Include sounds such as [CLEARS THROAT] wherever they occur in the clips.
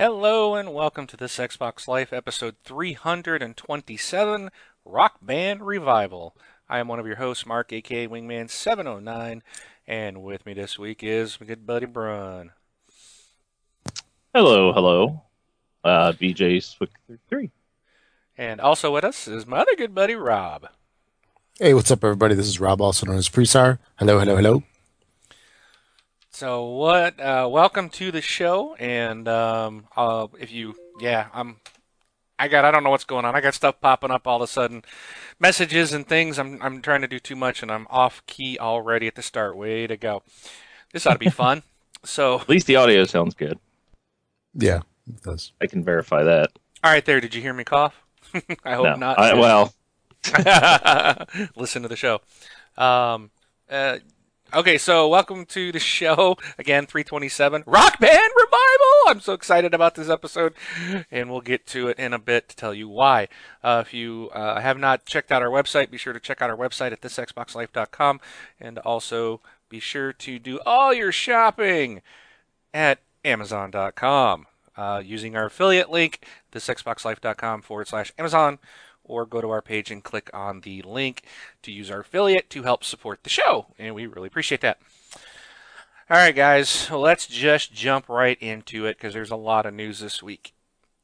Hello and welcome to this Xbox Life episode 327 Rock Band Revival. I am one of your hosts, Mark, aka Wingman709, and with me this week is my good buddy Brun. Hello, hello. Uh, BJ Swick3. And also with us is my other good buddy Rob. Hey, what's up, everybody? This is Rob, also known as Presar. Hello, hello, hello. So what? Uh, welcome to the show, and um, uh, if you, yeah, I'm, I got, I don't know what's going on. I got stuff popping up all of a sudden, messages and things. I'm, I'm trying to do too much, and I'm off key already at the start. Way to go! This ought to be [LAUGHS] fun. So At least the audio sounds good. Yeah, it does. I can verify that. all right, there. Did you hear me cough? [LAUGHS] I hope no, not. I, well, [LAUGHS] listen to the show. Um, uh, okay, so welcome to the show again, 327 Rock Band Revival. I'm so excited about this episode, and we'll get to it in a bit to tell you why. Uh, if you uh, have not checked out our website, be sure to check out our website at thisxboxlife.com, and also be sure to do all your shopping at Amazon.com uh, using our affiliate link, thisxboxlife.com forward slash Amazon, or go to our page and click on the link to use our affiliate to help support the show. And we really appreciate that. All right, guys, let's just jump right into it because there's a lot of news this week.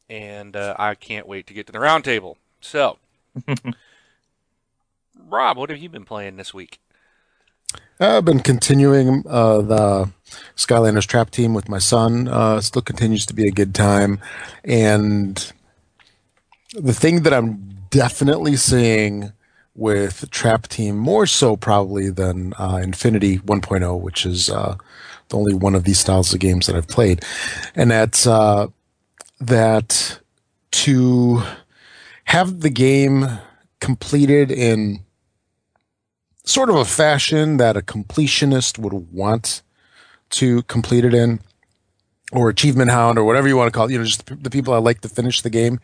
And uh, I can't wait to get to the roundtable. So, [LAUGHS] Rob, what have you been playing this week? I've been continuing uh, the Skylanders Trap Team with my son. Uh, still continues to be a good time. And the thing that I'm definitely seeing with Trap Team, more so probably than uh, Infinity 1.0, which is uh, the only one of these styles of games that I've played, and that's uh, that to have the game completed in sort of a fashion that a completionist would want to complete it in or achievement hound or whatever you want to call it you know just the people that like to finish the game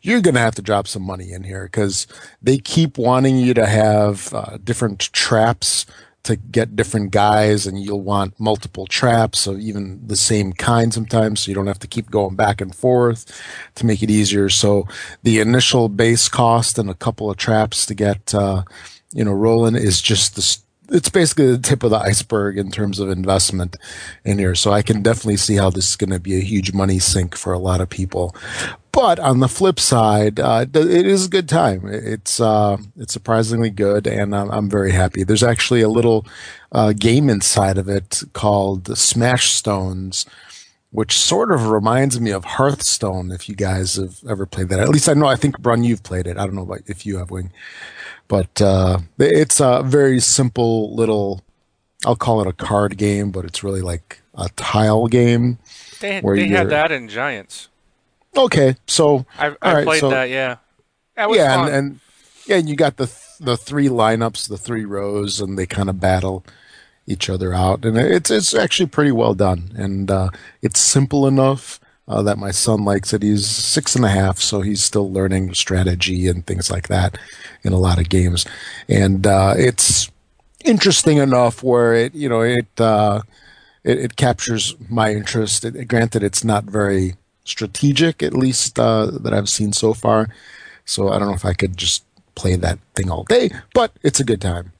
you're going to have to drop some money in here because they keep wanting you to have uh, different traps to get different guys and you'll want multiple traps of even the same kind sometimes so you don't have to keep going back and forth to make it easier. So the initial base cost and a couple of traps to get uh, you know rolling is just the it's basically the tip of the iceberg in terms of investment in here. So I can definitely see how this is going to be a huge money sink for a lot of people. But on the flip side, uh, it is a good time. It's uh, it's surprisingly good, and I'm, I'm, very happy. There's actually a little uh, game inside of it called Smash Stones, which sort of reminds me of Hearthstone. If you guys have ever played that, at least I know. I think Brun, you've played it. I don't know if you have Wing but uh, it's a very simple little i'll call it a card game but it's really like a tile game they, they had that in giants. Okay so i, I right, played so, that yeah. That yeah and, and, yeah and you got the th- the three lineups the three rows and they kind of battle each other out and it's it's actually pretty well done and uh, it's simple enough uh, that my son likes it. He's six and a half, so he's still learning strategy and things like that in a lot of games. And uh, it's interesting enough where it, you know, it uh, it, it, captures my interest. It, granted, it's not very strategic, at least uh, that I've seen so far. So I don't know if I could just play that thing all day, but it's a good time.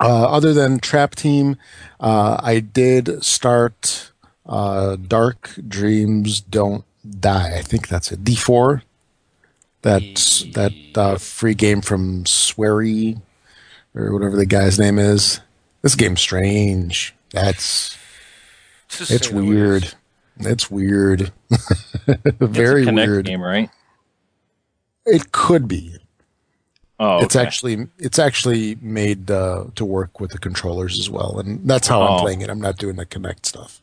Uh, other than Trap Team, uh, I did start uh, Dark Dreams Don't Die. I think that's it. D4. That's that uh, free game from Swery or whatever the guy's name is. This game's strange. That's it's weird. It's weird. [LAUGHS] Very it's weird game, right? It could be. Oh, okay. it's actually it's actually made uh, to work with the controllers as well, and that's how oh. I'm playing it. I'm not doing the Kinect stuff.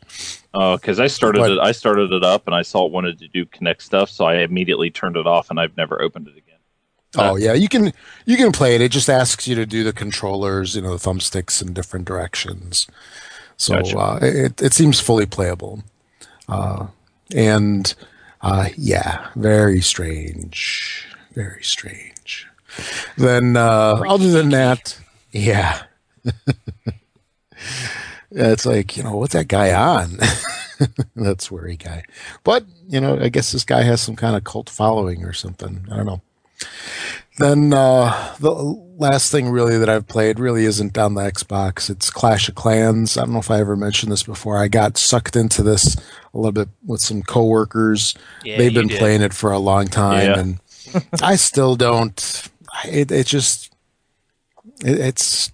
Oh, because I started but, it. I started it up, and I saw it wanted to do Kinect stuff, so I immediately turned it off, and I've never opened it again. Oh yeah, you can you can play it. It just asks you to do the controllers, you know, the thumbsticks in different directions. So gotcha. uh, it it seems fully playable, uh, and uh, yeah, very strange, very strange then uh, other than that, yeah. yeah, [LAUGHS] it's like you know what's that guy on? [LAUGHS] that Swery guy. But you know, I guess this guy has some kind of cult following or something. I don't know. Then uh, the last thing really that I've played really isn't on the Xbox. It's Clash of Clans. I don't know if I ever mentioned this before. I got sucked into this a little bit with some coworkers. Yeah, They've been did. playing it for a long time, Yeah. and I still don't. It, it just it, it's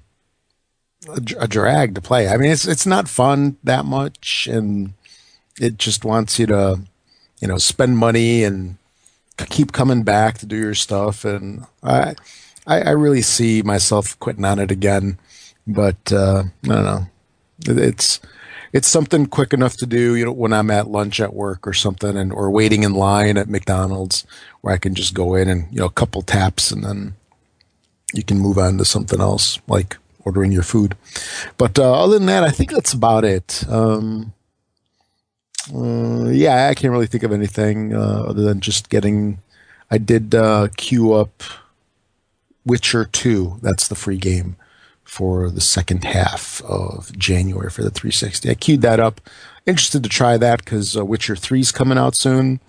a, a drag to play. I mean, it's it's not fun that much, and it just wants you to, you know, spend money and keep coming back to do your stuff. And I, I, I really see myself quitting on it again. But uh, I don't know. It, it's it's something quick enough to do. You know, when I'm at lunch at work or something, and or waiting in line at McDonald's, where I can just go in and you know a couple taps and then you can move on to something else like ordering your food. But uh, other than that, I think that's about it. Um, uh, yeah, I can't really think of anything uh, other than just getting. I did uh, queue up Witcher 2. That's the free game for the second half of January for the 360. I queued that up. Interested to try that because uh, Witcher 3 is coming out soon.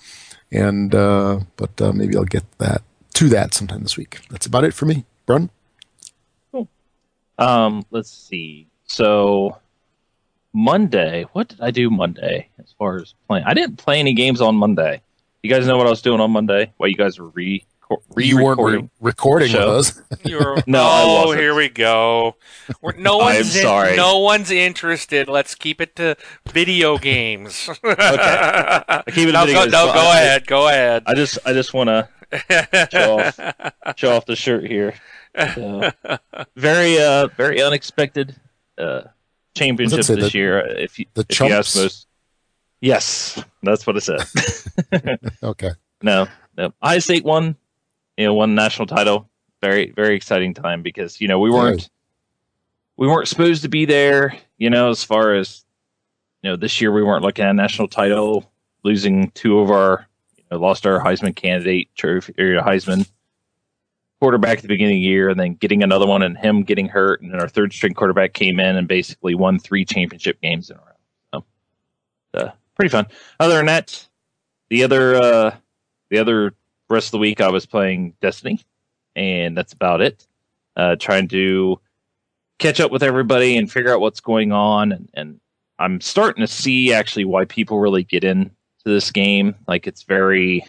And uh, but uh, maybe I'll get that to that sometime this week. That's about it for me. Brun? Um, let's see. So Monday, what did I do Monday as far as playing? I didn't play any games on Monday. You guys know what I was doing on Monday? While you guys were re [LAUGHS] you weren't re- re-recording? recording with us. You're, No, I oh, wasn't. here we go. We're, no I am one's in- sorry. no one's interested. Let's keep it to video games. [LAUGHS] okay. I keep it no, video go, games, no, go I- ahead. Go ahead. I just I just want to show off [LAUGHS] show off the shirt here. So, very uh very unexpected uh championship What's it say, this the- year. uh, If you the if you ask Chumps? most, yes, that's what it said. Okay. no, no, Ohio State won. You know, won national title. Very very exciting time because you know we weren't we weren't supposed to be there. You know, as far as you know, this year we weren't looking at a national title, losing two of our, you know, lost our Heisman candidate, trophy, or Heisman quarterback at the beginning of the year, and then getting another one, and him getting hurt, and then our third string quarterback came in and basically won three championship games in a row. So, uh, pretty fun. Other than that, the other uh, the other rest of the week I was playing Destiny, and that's about it. Uh, trying to catch up with everybody and figure out what's going on, and, and I'm starting to see actually why people really get into this game. Like it's very,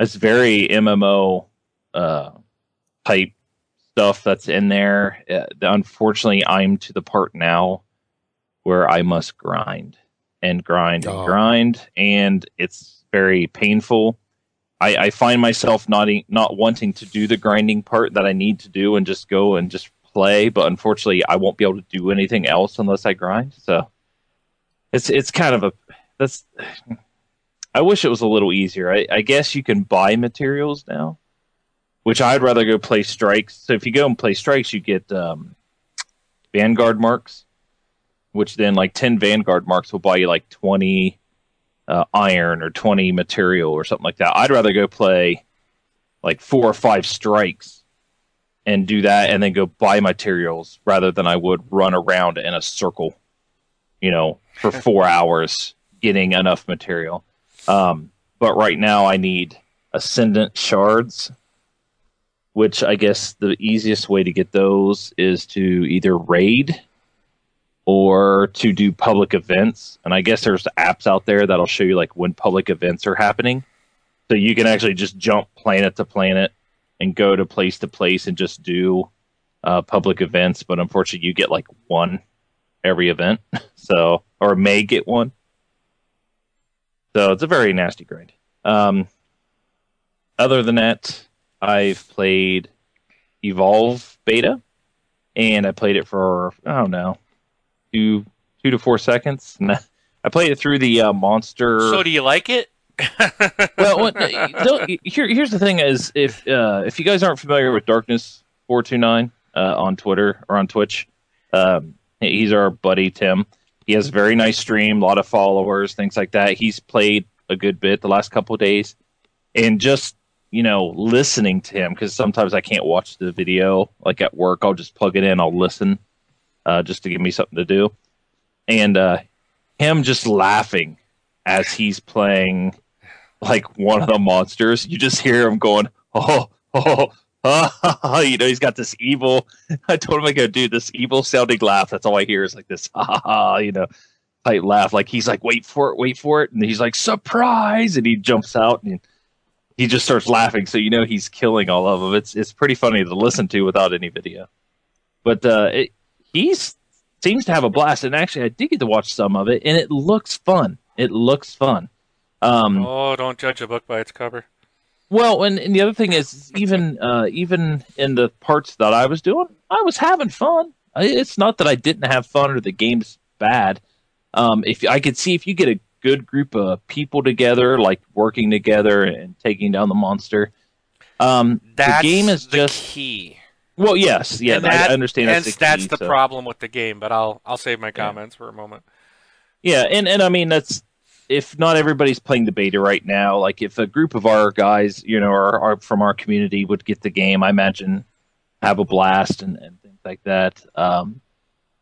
it's very MMO uh, type stuff that's in there. Uh, unfortunately, I'm to the part now where I must grind and grind and Oh. grind, and it's very painful. I, I find myself not not wanting to do the grinding part that I need to do and just go and just play, but unfortunately, I won't be able to do anything else unless I grind. So it's it's kind of a that's. I wish it was a little easier. I, I guess you can buy materials now, which I'd rather go play strikes. So if you go and play strikes, you get um, Vanguard marks, which then like ten Vanguard marks will buy you like twenty uh, iron or twenty material or something like that. I'd rather go play like four or five strikes and do that, and then go buy materials rather than I would run around in a circle, you know, for four hours getting enough material. Um, but right now, I need ascendant shards, which I guess the easiest way to get those is to either raid or to do public events. And I guess there's apps out there that'll show you like when public events are happening. So you can actually just jump planet to planet and go to place to place and just do uh, public events. But unfortunately, you get like one every event. [LAUGHS] So, or may get one. So it's a very nasty grind. Um, other than that, I've played Evolve Beta, and I played it for I don't know two two to four seconds. And I played it through the uh, monster. So do you like it? [LAUGHS] well, here, here's the thing: is if uh, if you guys aren't familiar with Darkness four two nine uh, on Twitter or on Twitch, um, he's our buddy Tim. He has a very nice stream, a lot of followers, things like that. He's played a good bit the last couple of days, and just you know, listening to him because sometimes I can't watch the video like at work. I'll just plug it in, I'll listen, uh, just to give me something to do, and uh, him just laughing as he's playing like one of the monsters. You just hear him going, oh, oh, oh, [LAUGHS] you know, he's got this evil. [LAUGHS] I told him I go, dude, this evil sounding laugh. That's all I hear is like this, [LAUGHS] ha ha ha, you know, type laugh. Like he's like, wait for it, wait for it, and he's like, surprise, and he jumps out and he just starts laughing. So you know he's killing all of them. It's it's pretty funny to listen to without any video. But uh, it, he's seems to have a blast, and actually, I did get to watch some of it, and it looks fun. It looks fun. Um, oh, don't judge a book by its cover. Well, and, and the other thing is, even uh, even in the parts that I was doing, I was having fun. It's not that I didn't have fun or the game's bad. Um, if I could see if you get a good group of people together, like working together and taking down the monster, um, That's the game is the just key. Well, yes, yeah, I- that- I understand and that's the, that's the so- problem with the game. But I'll I'll save my comments for a moment. Yeah, and and I mean that's if not everybody's playing the beta right now. Like if a group of our guys, you know, are, are from our community would get the game, I imagine have a blast and, and things like that. Um,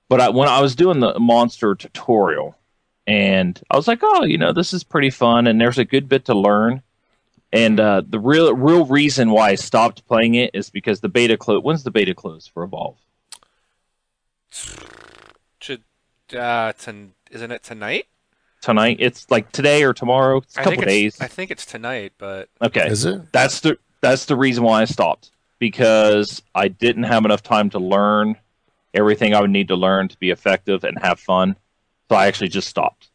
but I, when I was doing the monster tutorial, and I was like, oh, you know, this is pretty fun, and there's a good bit to learn. And uh, the real real reason why I stopped playing it is because the beta close. When's the beta close for Evolve? Should uh, to, isn't it tonight? Tonight? It's like today or tomorrow. It's a I couple think days. I think it's tonight, but okay. Is it? That's the that's the reason why I stopped because I didn't have enough time to learn everything I would need to learn to be effective and have fun. So I actually just stopped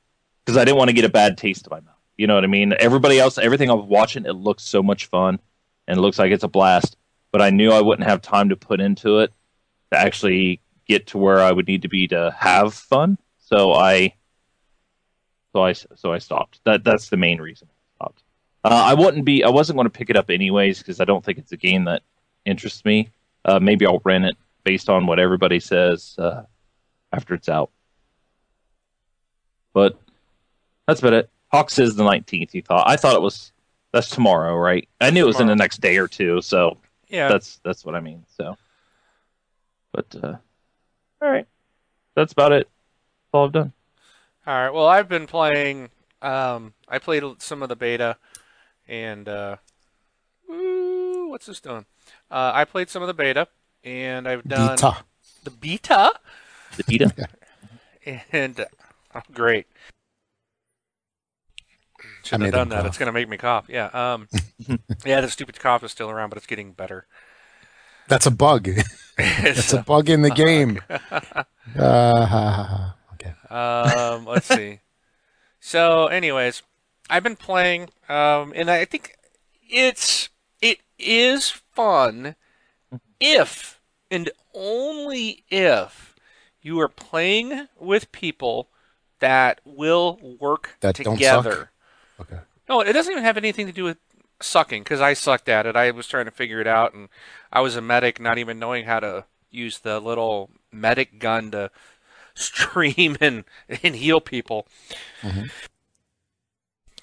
because I didn't want to get a bad taste in my mouth. You know what I mean? Everybody else, everything I was watching, it looks so much fun and it looks like it's a blast. But I knew I wouldn't have time to put into it to actually get to where I would need to be to have fun. So I, so I, so I stopped. That that's the main reason I stopped. Uh, I wouldn't be. I wasn't going to pick it up anyways because I don't think it's a game that interests me. Uh, maybe I'll rent it based on what everybody says uh, after it's out. But that's about it. Hawks is the nineteenth. You thought? I thought it was. That's tomorrow, right? I knew it was in the next day or two. So yeah, that's that's what I mean. So, but uh, all right, that's about it. That's all I've done. All right. Well, I've been playing. Um, I played some of the beta, and uh, ooh, what's this doing? Uh, I played some of the beta, and I've done Beta. the beta, The beta. [LAUGHS] and uh, oh, [LAUGHS] great. Should have done that. cough. It's gonna make me cough. Yeah. Um. [LAUGHS] yeah, the stupid cough is still around, but it's getting better. That's a bug. [LAUGHS] That's a bug in the game. [LAUGHS] Uh, okay. Um, let's see. So, anyways, I've been playing, um, and I think it's it is fun if and only if you are playing with people that will work That don't together. Okay. No, it doesn't even have anything to do with sucking because I sucked at it. I was trying to figure it out, and I was a medic, not even knowing how to use the little medic gun to [LAUGHS] stream and and heal people. Mhm.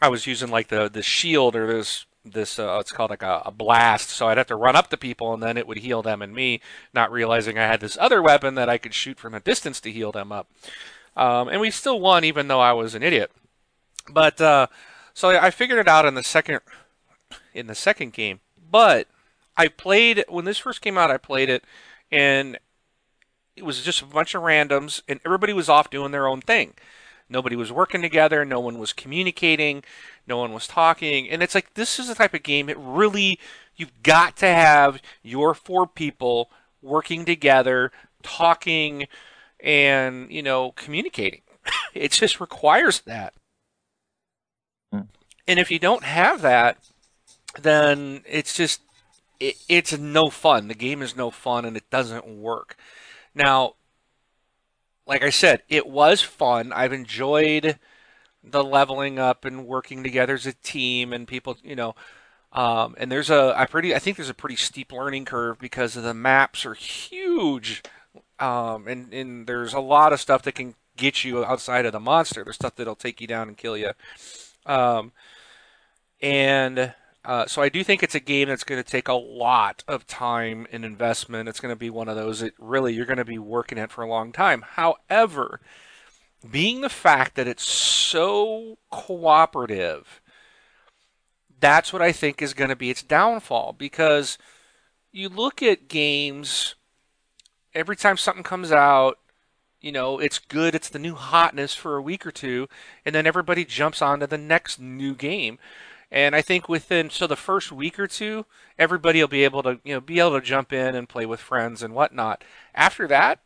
I was using like the the shield or this this uh, it's called like a, a blast, so I'd have to run up to people and then it would heal them and me, not realizing I had this other weapon that I could shoot from a distance to heal them up. Um, and we still won even though I was an idiot. But uh, so I figured it out in the second in the second game. But I played when this first came out. I played it, and it was just a bunch of randoms, and everybody was off doing their own thing. Nobody was working together. No one was communicating. No one was talking. And it's like this is the type of game. It really you've got to have your four people working together, talking, and you know communicating. [LAUGHS] it just requires that. And if you don't have that, then it's just it, it's no fun. The game is no fun and it doesn't work. Now, like I said, it was fun. I've enjoyed the leveling up and working together as a team and people, you know, um, and there's a I pretty I think there's a pretty steep learning curve because the maps are huge, um, and and there's a lot of stuff that can get you outside of the monster. There's stuff that'll take you down and kill you. Um, and uh, so I do think it's a game that's going to take a lot of time and investment. It's going to be one of those that really you're going to be working at for a long time. However, being the fact that it's so cooperative, that's what I think is going to be its downfall. Because you look at games, every time something comes out, you know, it's good, it's the new hotness for a week or two, and then everybody jumps on to the next new game. And I think within so the first week or two, everybody will be able to you know be able to jump in and play with friends and whatnot. After that,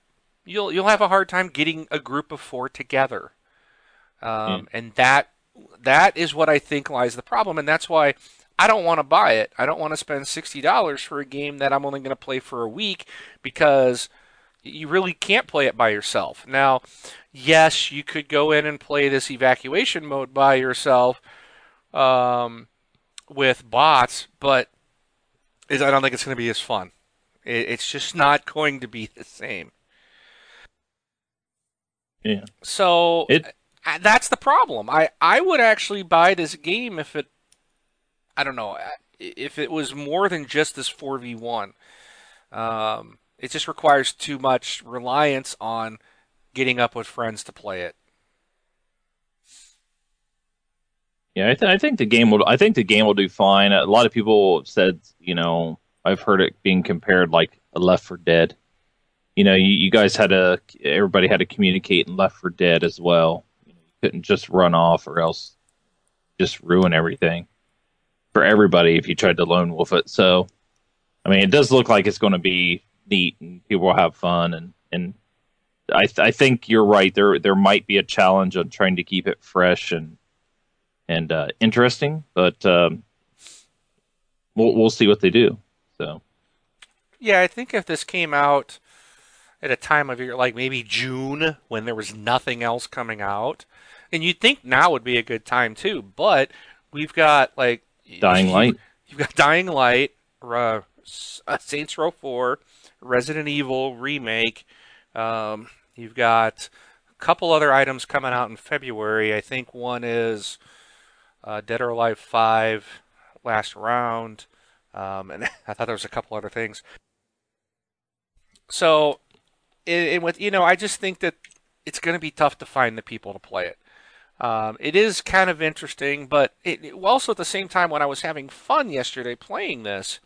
you'll you'll have a hard time getting a group of four together, um, mm. and that that is what I think lies the problem, and that's why I don't want to buy it. I don't want to spend sixty dollars for a game that I'm only going to play for a week because you really can't play it by yourself. Now, yes, you could go in and play this evacuation mode by yourself um, with bots, but I don't think it's going to be as fun. It's just not going to be the same. Yeah. So it, that's the problem. I I would actually buy this game if it I don't know if it was more than just this 4v1. Um, it just requires too much reliance on getting up with friends to play it. Yeah, I, th- I think the game will. I think the game will do fine. A lot of people said, you know, I've heard it being compared like Left 4 Dead you know, you, you guys had to, everybody had to communicate in Left 4 Dead as well. You, know, you couldn't just run off or else just ruin everything for everybody if you tried to lone wolf it. So, I mean, it does look like it's going to be neat and people will have fun. And, and I, th- I think you're right. There, there might be a challenge on trying to keep it fresh and, and uh, interesting, but um, we'll, we'll see what they do. So, yeah, I think if this came out at a time of year like maybe June when there was nothing else coming out. And you'd think now would be a good time too, but we've got like Dying Light. [LAUGHS] You've got Dying Light, uh, Saints Row 4, Resident Evil remake. Um, you've got a couple other items coming out in February. I think one is uh, Dead or Alive 5, Last Round, um, and [LAUGHS] I thought there was a couple other things. So and with you know, I just think that it's going to be tough to find the people to play it. Um, it is kind of interesting, but it, it, also at the same time, when I was having fun yesterday playing this,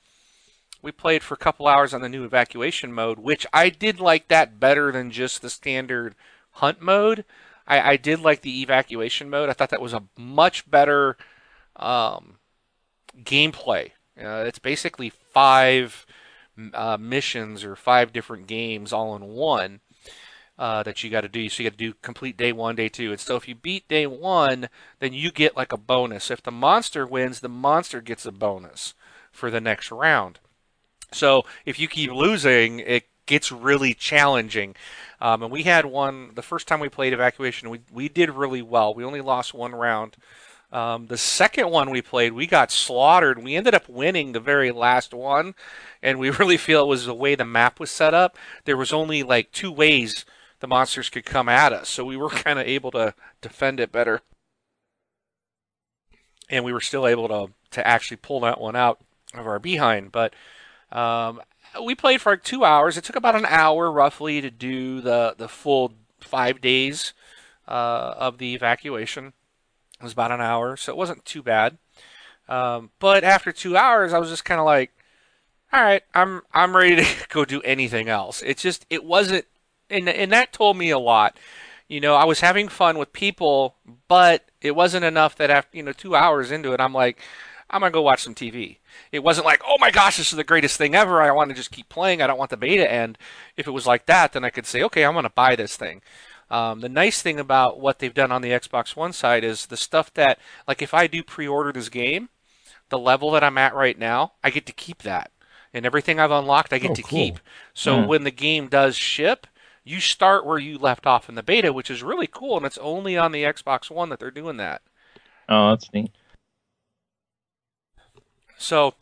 we played for a couple hours on the new evacuation mode, which I did like that better than just the standard hunt mode. I, I did like the evacuation mode. I thought that was a much better um, gameplay. Uh, it's basically five uh, missions or five different games all in one uh, that you got to do. So you got to do complete day one, day two. And so if you beat day one, then you get like a bonus. If the monster wins, the monster gets a bonus for the next round. So if you keep losing, it gets really challenging. Um, and we had one the first time we played evacuation. We we did really well. We only lost one round. Um, the second one we played, we got slaughtered. We ended up winning the very last one, and we [LAUGHS] really feel it was the way the map was set up. There was only like two ways the monsters could come at us, so we were [LAUGHS] kind of able to defend it better, and we were still able to to actually pull that one out of our behind. But um, we played for like two hours. It took about an hour roughly to do the the full five days uh, of the evacuation it was about an hour, so it wasn't too bad. Um, but after two hours, I was just kind of like, all right, I'm I'm ready to [LAUGHS] go do anything else. It's just it wasn't, and and that told me a lot. You know, I was having fun with people, but it wasn't enough that after you know two hours into it, I'm like, I'm gonna go watch some TV. It wasn't like, oh my gosh, this is the greatest thing ever. I want to just keep playing. I don't want the beta end. If it was like that, then I could say, okay, I'm gonna buy this thing. Um, the nice thing about what they've done on the Xbox One side is the stuff that, like, if I do pre-order this game, the level that I'm at right now, I get to keep that, and everything I've unlocked, I get oh, to cool. keep. So mm. when the game does ship, you start where you left off in the beta, which is really cool, and it's only on the Xbox One that they're doing that. Oh, that's neat. So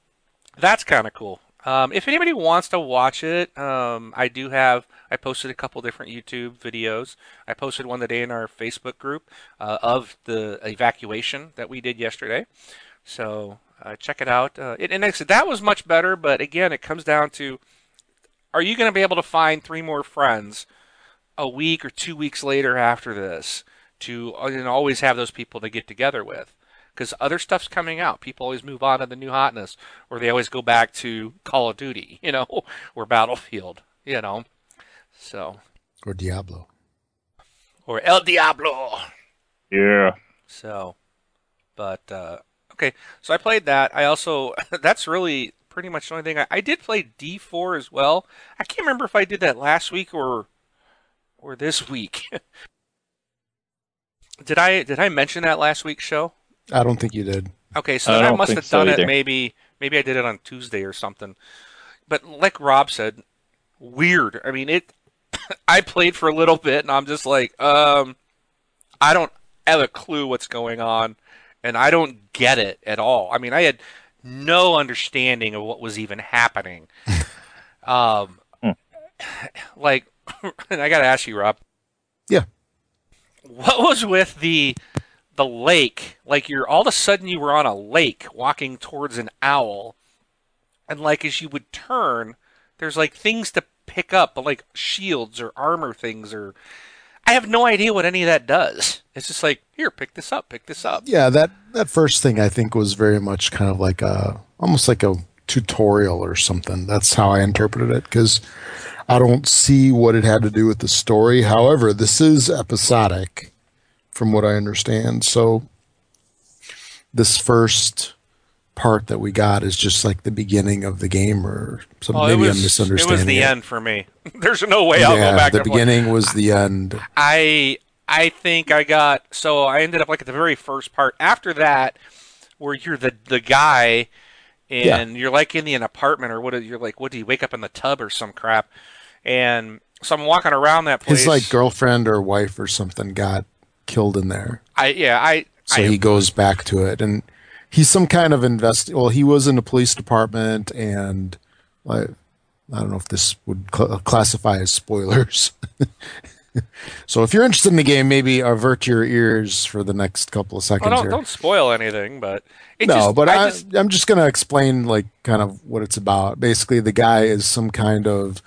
that's kind of cool. Um, if anybody wants to watch it, um, I do have. I posted a couple different YouTube videos. I posted one today in our Facebook group uh, of the evacuation that we did yesterday. So uh, check it out. Uh, it, and said, that was much better, but again, it comes down to: Are you going to be able to find three more friends a week or two weeks later after this to and always have those people to get together with because other stuff's coming out. People always move on to the new hotness, or they always go back to Call of Duty, [LAUGHS] you know, or Battlefield, you know. So Or Diablo. or El Diablo. Yeah. So, but uh, okay. So I played that. I also [LAUGHS] that's really pretty much the only thing I, I did play D4 as well. I can't remember if I did that last week or or this week. [LAUGHS] did I did I mention that last week's show? I don't think you did. Okay, so I then I don't must think have so done it maybe maybe I did it on Tuesday or something. But like Rob said, weird. I mean it [LAUGHS] I played for a little bit and I'm just like, um I don't have a clue what's going on and I don't get it at all. I mean, I had no understanding of what was even happening. [LAUGHS] um Hmm. like [LAUGHS] and I got to ask you, Rob. Yeah. What was with the the lake? Like you're all of a sudden you were on a lake walking towards an owl, and like as you would turn, there's like things to pick up, like shields or armor things, or I have no idea what any of that does. It's just like here, pick this up, pick this up. Yeah, that that first thing I think was very much kind of like a almost like a tutorial or something. That's how I interpreted it because I don't see what it had to do with the story. However, this is episodic from what I understand. So this first part that we got is just like the beginning of the game or something. Oh, Maybe was, I'm misunderstanding. It was the it. end for me. [LAUGHS] There's no way I'll yeah, go back. the and play. beginning was the end. I I think I got so I ended up like at the very first part. After that, where you're the the guy, and you're like in the an apartment or what? You're like, what do you wake up in the tub or some crap? And so I'm walking around that place. His like girlfriend or wife or something got killed in there. I yeah I So I, he goes back to it, and he's some kind of invest. Well, he was in the police department, and I, I don't know if this would cl- classify as spoilers. [LAUGHS] so, if you're interested in the game, maybe avert your ears for the next couple of seconds don't here. don't spoil anything, but no, just, but I, I just I'm just gonna explain like kind of what it's about. Basically, the guy is some kind of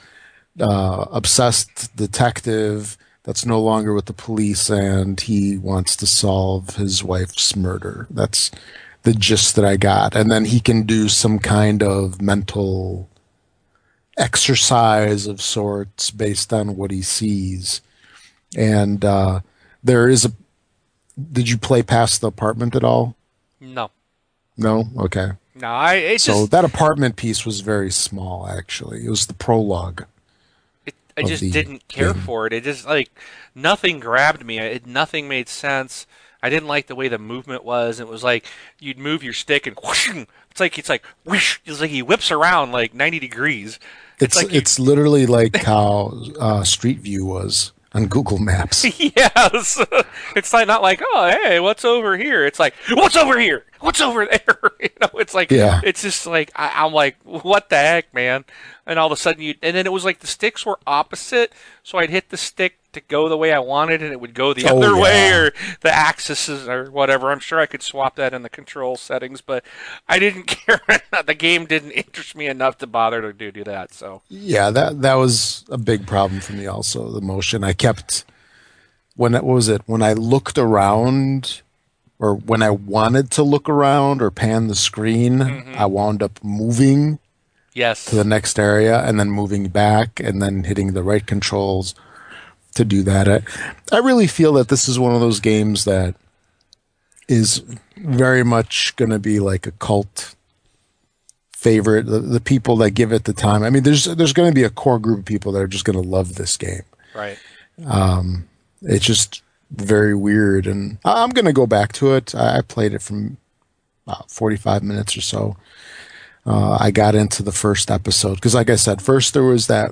uh, obsessed detective that's no longer with the police, and he wants to solve his wife's murder. That's the gist that I got, and then he can do some kind of mental exercise of sorts based on what he sees. And uh, there is a. Did you play past the apartment at all? no No. Okay. no I So just that apartment piece was very small, actually. It was the prologue. I just didn't care game. for it. It just like nothing grabbed me. It nothing made sense. I didn't like the way the movement was. It was like you'd move your stick and whoosh, it's like it's like whoosh, it's like he whips around like 90 degrees. It's like you- it's literally like how uh, Street View was on Google Maps. [LAUGHS] yes. [LAUGHS] It's like not like, "Oh, hey, what's over here?" It's like, "What's over here? What's over there?" [LAUGHS] you know, it's like Yeah. it's just like I, I'm like, "What the heck, man?" And all of a sudden you and then it was like the sticks were opposite, so I'd hit the stick to go the way I wanted and it would go the Oh, other way or the axis is- or whatever. I'm sure I could swap that in the control settings, but I didn't [LAUGHS] care. the game didn't interest me enough to bother to do, do that. So, yeah, that that was a big problem for me. Also, the motion. I kept when what was it when I looked around. Or when I wanted to look around or pan the screen, mm-hmm. I wound up moving yes. to the next area and then moving back and then hitting the right controls to do that. I, I really feel that this is one of those games that is very much going to be like a cult favorite. The, the people that give it the time. I mean, there's there's going to be a core group of people that are just going to love this game. right. Um, it's just very weird, and I'm going to go back to it. I, played it from about 45 minutes or so. Uh, I got into the first episode because, like I said, first there was that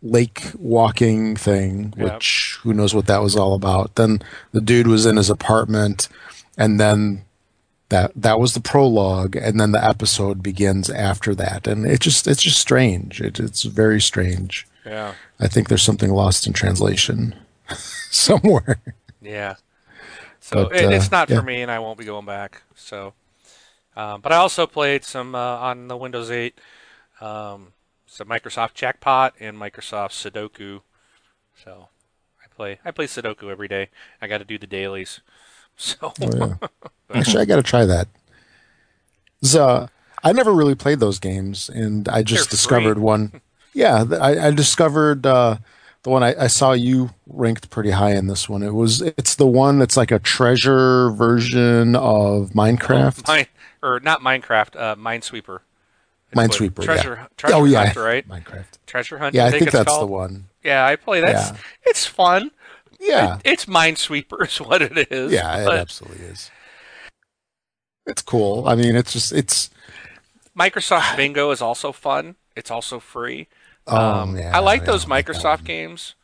lake walking thing, which who knows what that was all about. Then the dude was in his apartment, and then that that was the prologue, and then the episode begins after that, and it just it's just strange. It, it's very strange. Yeah. I think there's something lost in translation [LAUGHS] somewhere. Yeah. So But, it, it's uh, not yeah. for me, and I won't be going back. So, um, but I also played some uh, on the Windows 8, um, some Microsoft Jackpot and Microsoft Sudoku. So, I play. I play Sudoku every day. I got to do the dailies. [LAUGHS] So Oh, yeah. [LAUGHS] Actually, I got to try that. So, I never really played those games, and I just They're discovered free. one. [LAUGHS] Yeah, I, I discovered uh, the one I, I saw you ranked pretty high in this one. It was it's the one that's like a treasure version of Minecraft. mine or not Minecraft, uh, Minesweeper. It's Minesweeper, yeah. Treasure, treasure oh yeah, hunt, right? Minecraft. Treasure hunt. Yeah, I think, it's that's the one. Yeah, I play. That's Yeah. it's fun. Yeah, It- it's Minesweeper [LAUGHS] is what it is. yeah, it absolutely is. It's cool. I mean, it's just it's. Microsoft Bingo is also fun. It's also free. Oh, Um, yeah, I like those I like that Microsoft. Mm-hmm. games.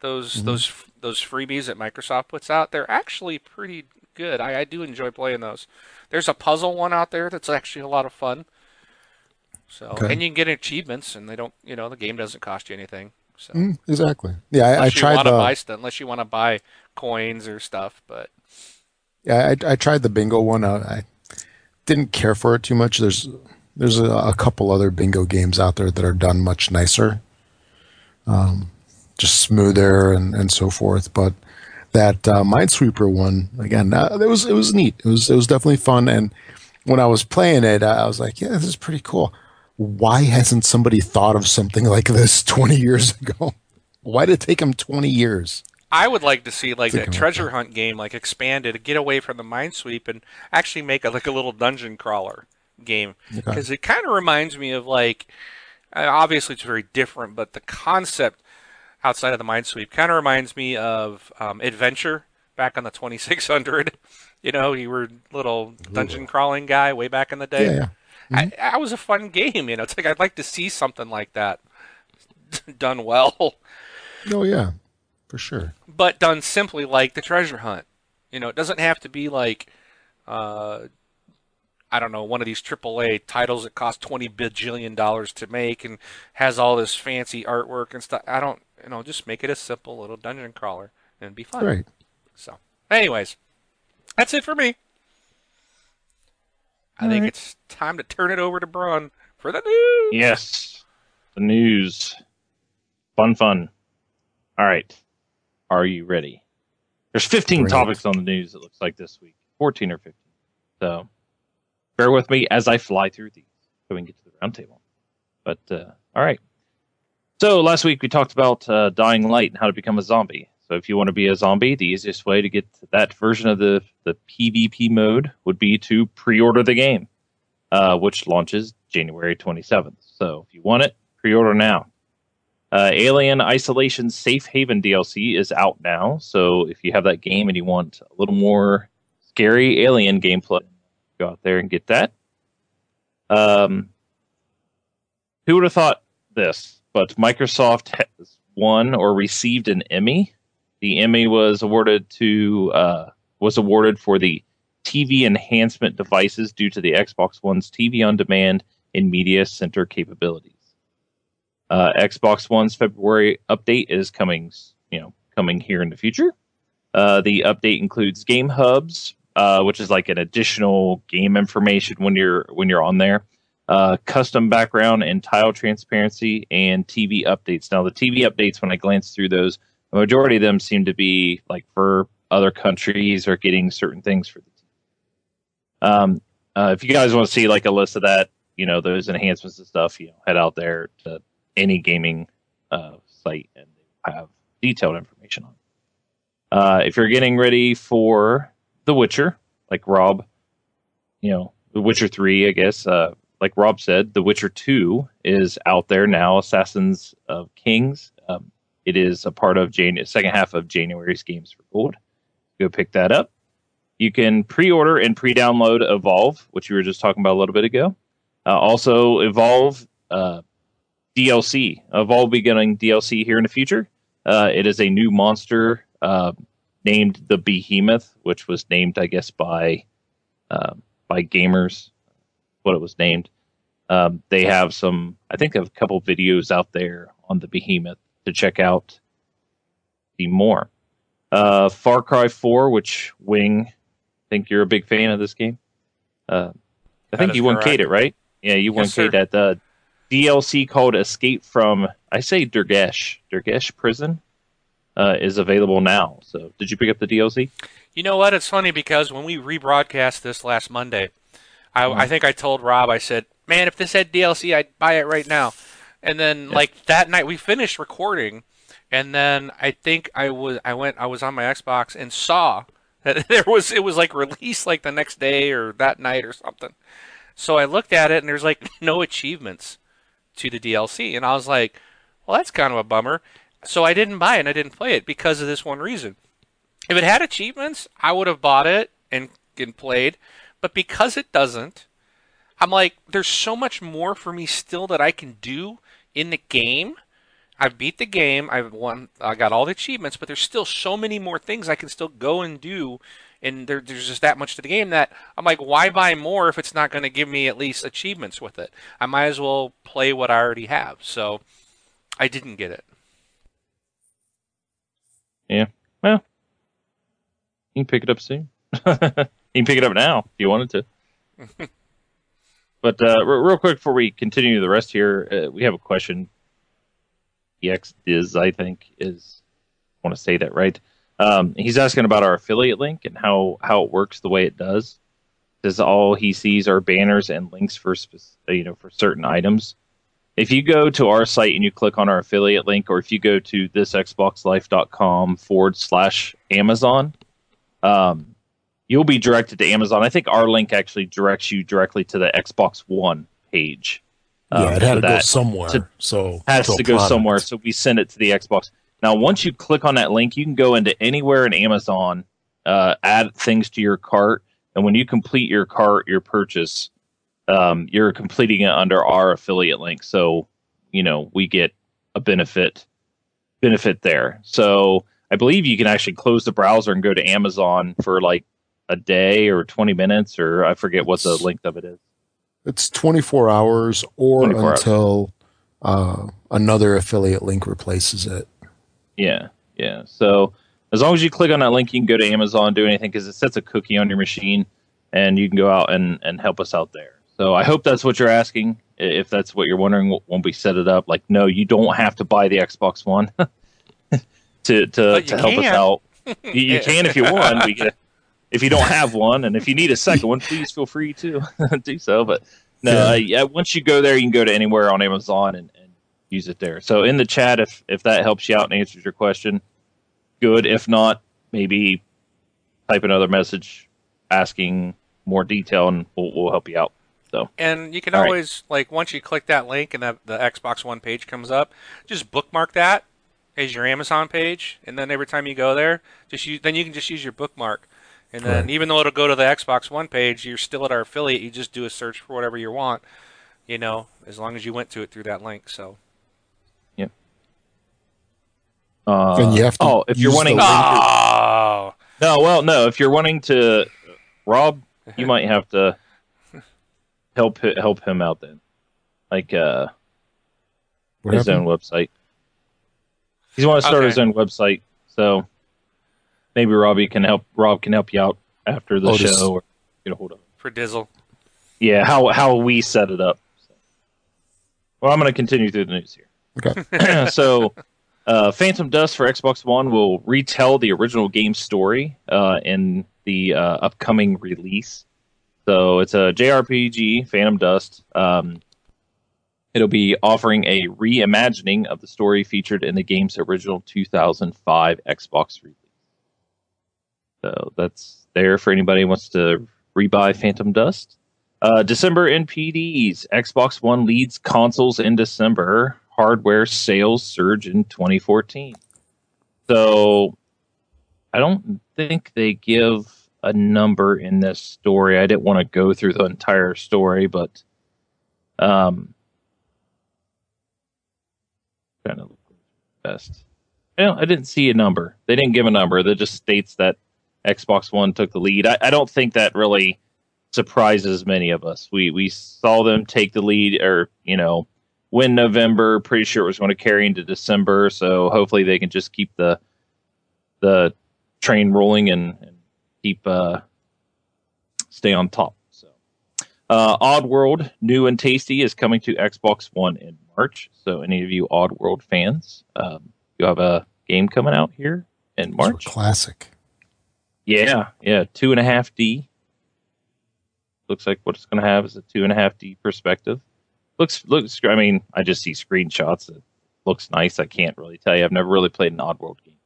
Those those those freebies that Microsoft puts out, they're actually pretty good. I, I do enjoy playing those. There's a puzzle one out there that's actually a lot of fun. So Okay. and you can get achievements, and they don't, you know, the game doesn't cost you anything. So Mm, exactly. Yeah, I, I tried the. buy stuff, unless you want to buy coins or stuff, but Yeah, I, I tried the bingo one. Uh, I didn't care for it too much. There's there's a, a couple other bingo games out there that are done much nicer, um, just smoother and, and so forth. But that uh, Minesweeper one again, uh, it was it was neat. It was it was definitely fun. And when I was playing it, I was like, yeah, this is pretty cool. Why hasn't somebody thought of something like this [LAUGHS] 20 years ago? Why did it take them 20 years? I would like to see like that about treasure hunt game like expanded, get away from the minesweep, and actually make a, like a little dungeon crawler game Okay. because it kind of reminds me of like uh, obviously it's very different, but the concept outside of the mind sweep kind of reminds me of um, adventure back on the 2600. [LAUGHS] You know, you were a little dungeon crawling guy way back in the day. Yeah, yeah. I, that was a fun game. You know, it's like I'd like to see something like that [LAUGHS] done well. Oh yeah, for sure. but done simply like the treasure hunt. You know, it doesn't have to be like, uh, I don't know, one of these AAA titles that cost twenty bajillion dollars to make and has all this fancy artwork and stuff. I don't, you know, just make it a simple little dungeon crawler and be fun. Right. So, anyways, that's it for me. I think it's time to turn it over to Braun for the news. Yes. The news. Fun, fun. All right. Are you ready? There's 15 Great. topics on the news, it looks like this week. 14 or 15. So bear with me as I fly through these so we can get to the roundtable. But, uh, all right. So last week we talked about uh, Dying Light and how to become a zombie. So if you want to be a zombie, the easiest way to get that version of the, the PvP mode would be to pre-order the game, uh, which launches January 27th. So if you want it, pre-order now. Uh, Alien Isolation Safe Haven DLC is out now. So if you have that game and you want a little more scary alien gameplay, go out there and get that. Um, who would have thought this? But Microsoft has won or received an Emmy. The Emmy was awarded to uh, was awarded for the TV enhancement devices due to the Xbox One's TV on demand and media center capabilities. Uh, Xbox One's February update is coming, you know, coming here in the future. Uh, the update includes game hubs, uh, which is like an additional game information when you're when you're on there. Uh, custom background and tile transparency and TV updates. Now the TV updates, when I glance through those, the majority of them seem to be like for other countries or getting certain things for the TV. Um, uh, if you guys want to see like a list of that, you know, those enhancements and stuff, you know, head out there to any gaming uh, site and have detailed information on. Uh, if you're getting ready for The Witcher, like Rob, you know, The Witcher Three, I guess, uh, like Rob said, The Witcher Two is out there now. Assassins of Kings. Um, it is a part of Jan- second half of January's Games for Gold. Go pick that up. You can pre-order and pre-download Evolve, which we were just talking about a little bit ago. Uh, also, Evolve uh, DLC. Evolve will be getting DLC here in the future. Uh, it is a new monster uh, named the Behemoth, which was named, I guess, by uh, by gamers. What it was named. Um, they have some, I think, have a couple videos out there on the Behemoth to check out. See more. Uh, Far Cry 4, which Wing, I think you're a big fan of this game. Uh, I think you 1 correct. K'd it, right? Yeah, you Yes, 1 K'd that. The DLC called Escape from, I say Durgesh, Durgesh Prison. Uh, is available now. So, did you pick up the DLC? You know what? It's funny because when we rebroadcast this last Monday, I, Mm-hmm. I think I told Rob, I said, "Man, if this had DLC, I'd buy it right now." And then, like that night, we finished recording, and then I think I was I went I was on my Xbox and saw [LAUGHS] that there was it was like released like the next day or that night or something. So I looked at it and there's like [LAUGHS] no achievements to the DLC, and I was like, "Well, that's kind of a bummer." So I didn't buy it and I didn't play it because of this one reason. If it had achievements, I would have bought it and, and played. But because it doesn't, I'm like, there's so much more for me still that I can do in the game. I've beat the game. I've won. I got all the achievements, but there's still so many more things I can still go and do. And there, there's just that much to the game that I'm like, why buy more if it's not going to give me at least achievements with it? I might as well play what I already have. So I didn't get it. Yeah. Well, you can pick it up soon. [LAUGHS] you can pick it up now if you wanted to. [LAUGHS] but uh, re- real quick before we continue the rest here, uh, we have a question. EX is, I think, is I want to say that right. Um, he's asking about our affiliate link and how how it works the way it does. Says all he sees are banners and links for spec- you know for certain items. If you go to our site and you click on our affiliate link, or if you go to thisxboxlife.com forward slash Amazon, um, you'll be directed to Amazon. I think our link actually directs you directly to the Xbox One page. Yeah, um, it had for to go somewhere. to- so has to go product. somewhere, so we send it to the Xbox. Now, once you click on that link, you can go into anywhere in Amazon, uh, add things to your cart, and when you complete your cart, your purchase, um, you're completing it under our affiliate link. So, you know, we get a benefit benefit there. So, I believe you can actually close the browser and go to Amazon for like a day or 20 minutes, or I forget what the length of it is. It's 24 hours or 24 hours. until uh, another affiliate link replaces it. Yeah, yeah. So as long as you click on that link, you can go to Amazon, do anything because it sets a cookie on your machine, and you can go out and, and help us out there. So I hope that's what you're asking. If that's what you're wondering, when we set it up, like no, you don't have to buy the Xbox One [LAUGHS] to to, to you help us out. [LAUGHS] You, you can if you want. We can, if you don't have one, and if you need a second one, please feel free to [LAUGHS] do so. But no, Yeah. uh, yeah, once you go there, you can go to anywhere on Amazon and, and use it there. So in the chat, if if that helps you out and answers your question, good. If not, maybe type another message asking more detail, and we'll, we'll help you out. So And you can All right. always like once you click that link and that the Xbox One page comes up, just bookmark that as your Amazon page, and then every time you go there, just use, then you can just use your bookmark. And then Right. even though it'll go to the Xbox One page, you're still at our affiliate. You just do a search for whatever you want, you know, as long as you went to it through that link. So Yeah. uh, And you have to oh, if you're wanting the oh, no, well, no, if you're wanting to, Rob, you [LAUGHS] might have to help help him out then, like uh, What his happened? own website. He's want to start Okay. his own website, so maybe Robbie can help. Rob can help you out after the Oh, just- show or get a hold of him. for Dizzle. Yeah, how how we set it up. Well, I'm going to continue through the news here. Okay. [CLEARS THROAT] [LAUGHS] so, uh, Phantom Dust for Xbox One will retell the original game story uh, in the uh, upcoming release. So it's a JRPG, Phantom Dust. Um, it'll be offering a reimagining of the story featured in the game's original 2005 Xbox release. So that's there for anybody who wants to rebuy Phantom Dust. Uh, December NPDs. Xbox One leads consoles in December. Hardware sales surge in 2014. So I don't think they give a number in this story. I didn't want to go through the entire story, but um, to look best. Yeah, I didn't see a number. They didn't give a number. That just states that Xbox One took the lead. I, I don't think that really surprises many of us. We we saw them take the lead, or you know, win November. Pretty sure it was going to carry into December. So hopefully they can just keep the the train rolling and, and keep uh, stay on top. So, uh, Oddworld new and tasty, is coming to Xbox One in March. So any of you Oddworld fans, um, you have a game coming out here in March. classic. Yeah, yeah, two and a half D. Looks like what it's going to have is a two and a half D perspective. Looks looks. I mean, I just see screenshots. It looks nice. I can't really tell you. I've never really played an Oddworld game.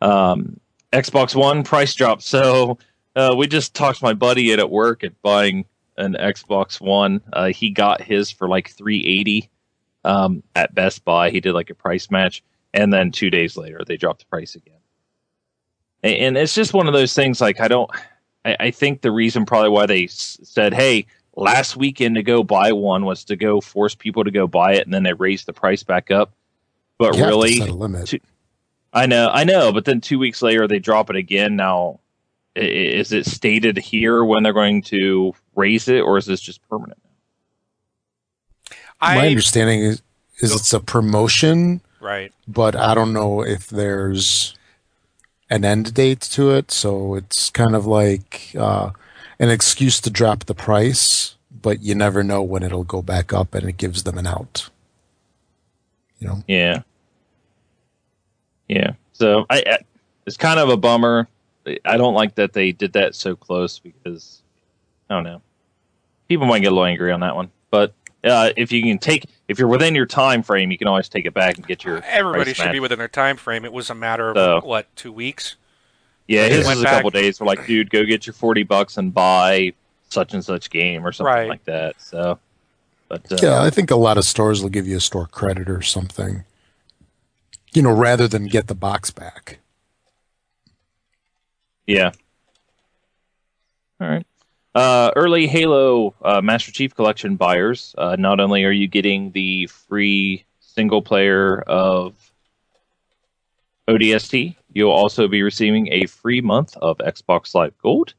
Um, Xbox One price drop. So uh, we just talked to my buddy in at work at buying an Xbox One. Uh, he got his for like three eighty um, at Best Buy. He did like a price match, and then two days later they dropped the price again and and it's just one of those things like i don't i, I think the reason probably why they s- said hey last weekend to go buy one was to go force people to go buy it and then they raised the price back up but You have to really set a limit. two- i know i know but then two weeks later they drop it again now i- i- is it stated here when they're going to raise it or is this just permanent My I understanding is, is it's a promotion, right. but I don't know if there's an end date to it. So it's kind of like uh, an excuse to drop the price, but you never know when it'll go back up, and it gives them an out. You know, Yeah. Yeah. So I, I it's kind of a bummer. I don't like that they did that so close because I don't know. People might get a little angry on that one, but uh, if you can take if you're within your time frame, you can always take it back and get your Everybody price should match. be within their time frame. It was a matter of So- what two weeks. Yeah, his was a couple back. days. We're like, dude, go get your forty bucks and buy such and such game or something Right. like that. So, but uh, yeah, I think a lot of stores will give you a store credit or something. You know, rather than get the box back. Yeah. All right. Uh, early Halo uh, Master Chief Collection buyers, uh, not only are you getting the free single player of ODST, you'll also be receiving a free month of Xbox Live Gold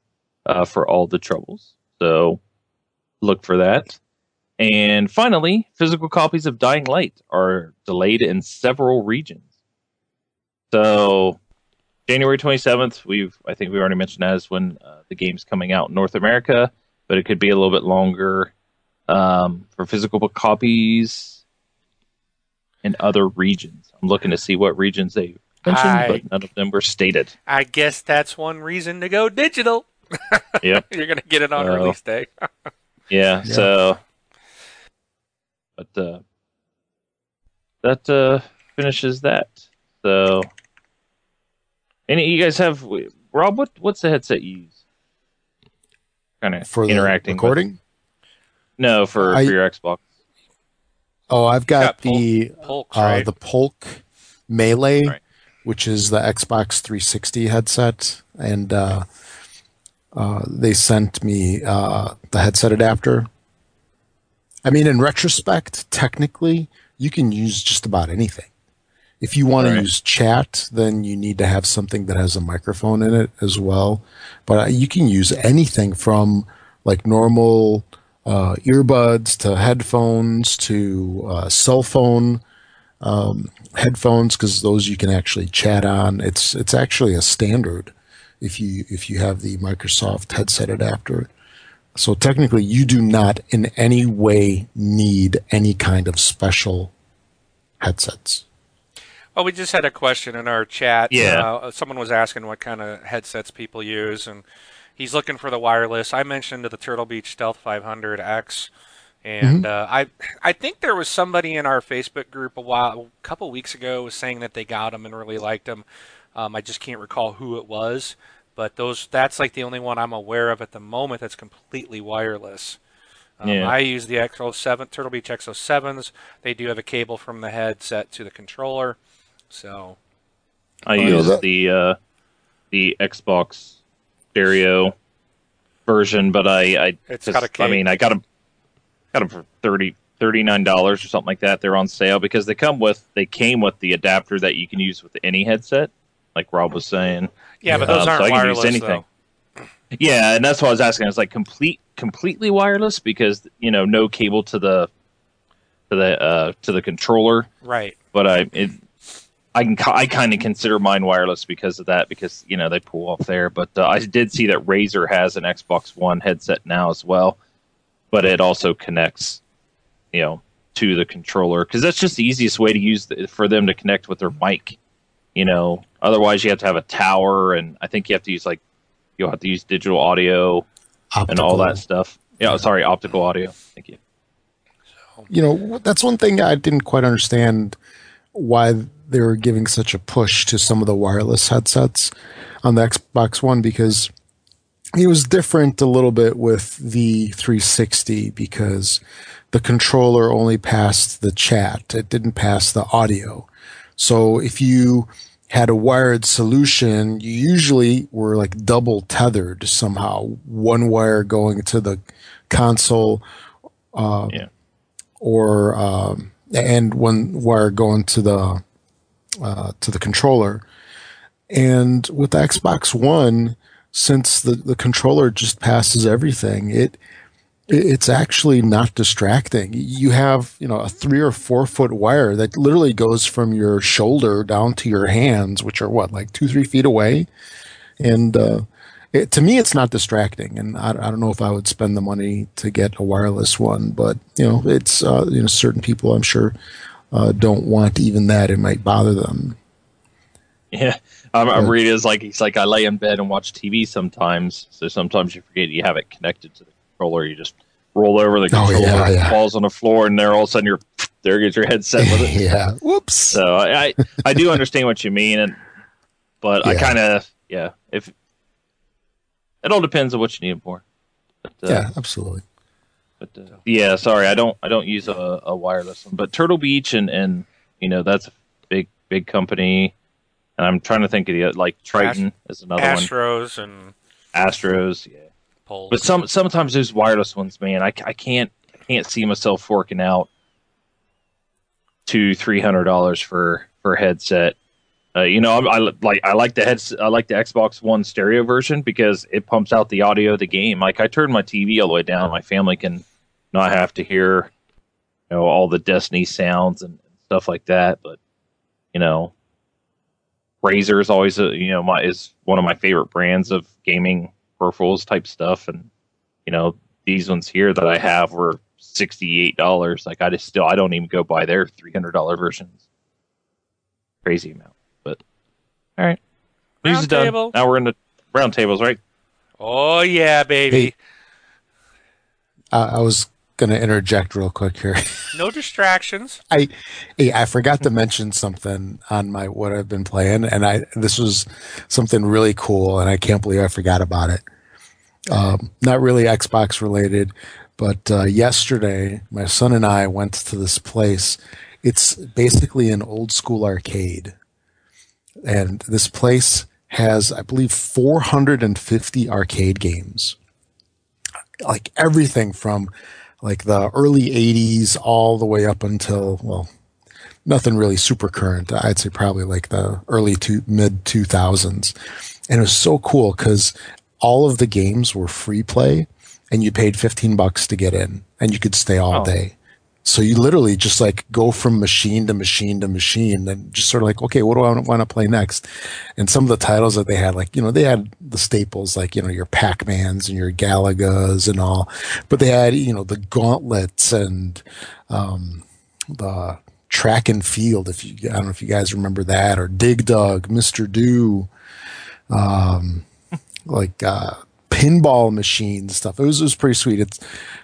uh, for all the troubles. So look for that. And finally, physical copies of Dying Light are delayed in several regions. So January 27th, we've I think we already mentioned that is when uh, the game's coming out in North America, but it could be a little bit longer um, for physical copies in other regions. I'm looking to see what regions they mentioned, I- but none of them were stated. I guess that's one reason to go digital. Yep. [LAUGHS] You're gonna get it on Well, release day. [LAUGHS] Yeah, Yeah. so but uh that uh finishes that. So any you guys have Rob what what's the headset you use? Kind of For the interacting with- recording? no, for, I- for your Xbox. Oh, I've got Got Polk- the Polks, uh, right? the Polk Melee, Right. which is the Xbox 360 headset, and uh, uh, they sent me uh, the headset adapter. I mean, in retrospect, technically, you can use just about anything. If you want Right. to use chat, then you need to have something that has a microphone in it as well. But uh, you can use anything from like normal uh, earbuds to headphones to uh, cell phone um, headphones because those you can actually chat on. It's it's actually a standard if you if you have the Microsoft headset adapter. So technically, you do not in any way need any kind of special headsets. Oh, we just had a question in our chat. Yeah. Uh, someone was asking what kind of headsets people use, and he's looking for the wireless. I mentioned the Turtle Beach Stealth 500X, and uh, I I think there was somebody in our Facebook group a while, a couple weeks ago, was saying that they got them and really liked them. Um, I just can't recall who it was, but those that's like the only one I'm aware of at the moment that's completely wireless. Um, Yeah. I use the XO7 Turtle Beach XO7s. They do have a cable from the headset to the controller. So I use that- the uh the Xbox stereo version, but I I It's 'cause, got a I cable. mean I got them got them for 30 $39 or something like that. They're on sale because they come with they came with the adapter that you can use with any headset, like Rob was saying. yeah, but those Um, aren't I can use wireless anything. though. Yeah, and that's what I was asking. It's like complete completely wireless because you know no cable to the to the uh to the controller Right. but I it, I can I kind of consider mine wireless because of that because you know they pull off there. But uh, I did see that Razer has an Xbox One headset now as well, but it also connects, you know, to the controller because that's just the easiest way to use the, for them to connect with their mic you know, otherwise you have to have a tower, and I think you have to use like you'll have to use digital audio and all that stuff. Yeah, sorry, optical audio. Thank you. You know, that's one thing I didn't quite understand why they were giving such a push to some of the wireless headsets on the Xbox One because it was different a little bit with the 360 because the controller only passed the chat, it didn't pass the audio. So if you had a wired solution, you usually were like double tethered somehow. One wire going to the console, uh, Yeah. or um, and one wire going to the uh, to the controller. And with the Xbox One, since the, the controller just passes everything, it- it's actually not distracting. You have, you know, a three or four foot wire that literally goes from your shoulder down to your hands, which are what, like two, three feet away. And uh, it, to me, it's not distracting. And I, I don't know if I would spend the money to get a wireless one, but you know, it's uh, you know, certain people I'm sure uh, don't want even that. It might bother them. Yeah, I'm, I'm reading is like he's like I lay in bed and watch TV sometimes. So sometimes you forget you have it connected to the controller. You just roll over the Oh, controller, yeah, yeah. falls on the floor, and there all of a sudden you're there goes your headset with it. [LAUGHS] yeah. Whoops. So I, I I do understand what you mean, and but I kind of yeah if it all depends on what you need it for. But, uh, yeah, absolutely. But uh, yeah, sorry, I don't I don't use a, a wireless one. But Turtle Beach and and you know that's a big big company. And I'm trying to think of the like Tritton is another one. Astros and Astros, yeah. But some sometimes those wireless ones, man, I, I can't I can't see myself forking out two three hundred dollars for for a headset. Uh, you know, I, I like I like the heads I like the Xbox One stereo version because it pumps out the audio of the game. Like I turn my TV all the way down, my family can not have to hear you know all the Destiny sounds and stuff like that. But you know, Razer is always a you know my is one of my favorite brands of gaming peripherals type stuff, and you know these ones here that I have were sixty eight dollars. Like I just still I don't even go buy their three hundred dollar versions. Crazy amount, but all right. News Round is done. table. Now we're in the round tables, right? oh yeah, baby. Hey. I was going to interject real quick here. [LAUGHS] No distractions. I hey, I forgot to mention something on my what I've been playing, and I this was something really cool, and I can't believe I forgot about it. Um, not really Xbox related, but uh, yesterday my son and I went to this place. It's basically an old school arcade, and this place has, I believe, 450 arcade games, like everything from like the early 80s all the way up until well nothing really super current. I'd say probably like the early to mid 2000s and it was so cool because all of the games were free play and you paid 15 bucks to get in and you could stay all Oh. day so you literally just like go from machine to machine to machine and just sort of like okay what do i want to play next? And some of the titles that they had like you know they had the staples like you know your pac-mans and your galagas and all but they had you know the gauntlets and um, the track and field if you i don't know if you guys remember that or dig dug mr do um, [LAUGHS] like uh, pinball machines stuff. It was, it was pretty sweet. It's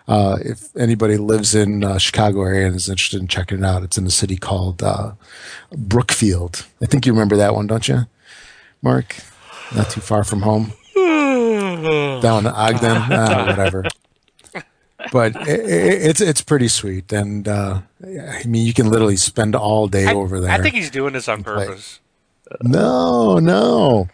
uh, if anybody lives in uh, Chicago area and is interested in checking it out, it's in a city called uh, Brookfield. I think you remember that one, don't you, Mark? Not too far from home, [SIGHS] down in Ogden, uh, [LAUGHS] whatever. But i i it's it's pretty sweet, and uh, I mean you can literally spend all day I, over there. I think he's doing this on play. purpose. No, no.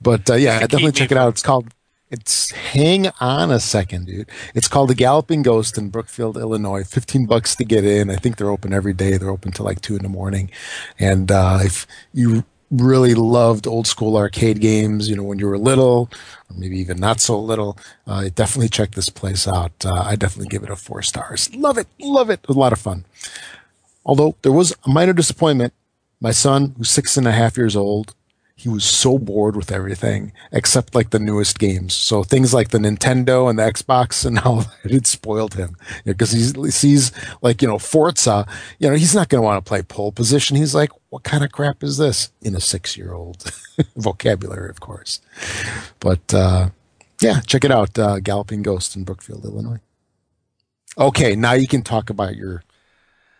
But uh, yeah, definitely check it out. It's called. It's hang on a second, dude. It's called the Galloping Ghost in Brookfield, Illinois. Fifteen bucks to get in. I think they're open every day. They're open till like two in the morning. And uh, if you really loved old school arcade games, you know, when you were little, or maybe even not so little, uh, definitely check this place out. Uh, I definitely give it a four stars. Love it, love it. It a lot of fun. Although there was a minor disappointment my son, who's six and a half years old, he was so bored with everything except like the newest games. So things like the Nintendo and the Xbox and [LAUGHS] how it spoiled him because you know, he sees like, you know, Forza, you know, he's not going to want to play pole position. He's like, what kind of crap is this in a six year old [LAUGHS] vocabulary, of course. But, uh, yeah, check it out. Uh, Galloping Ghost in Brookfield, Illinois. Okay. Now you can talk about your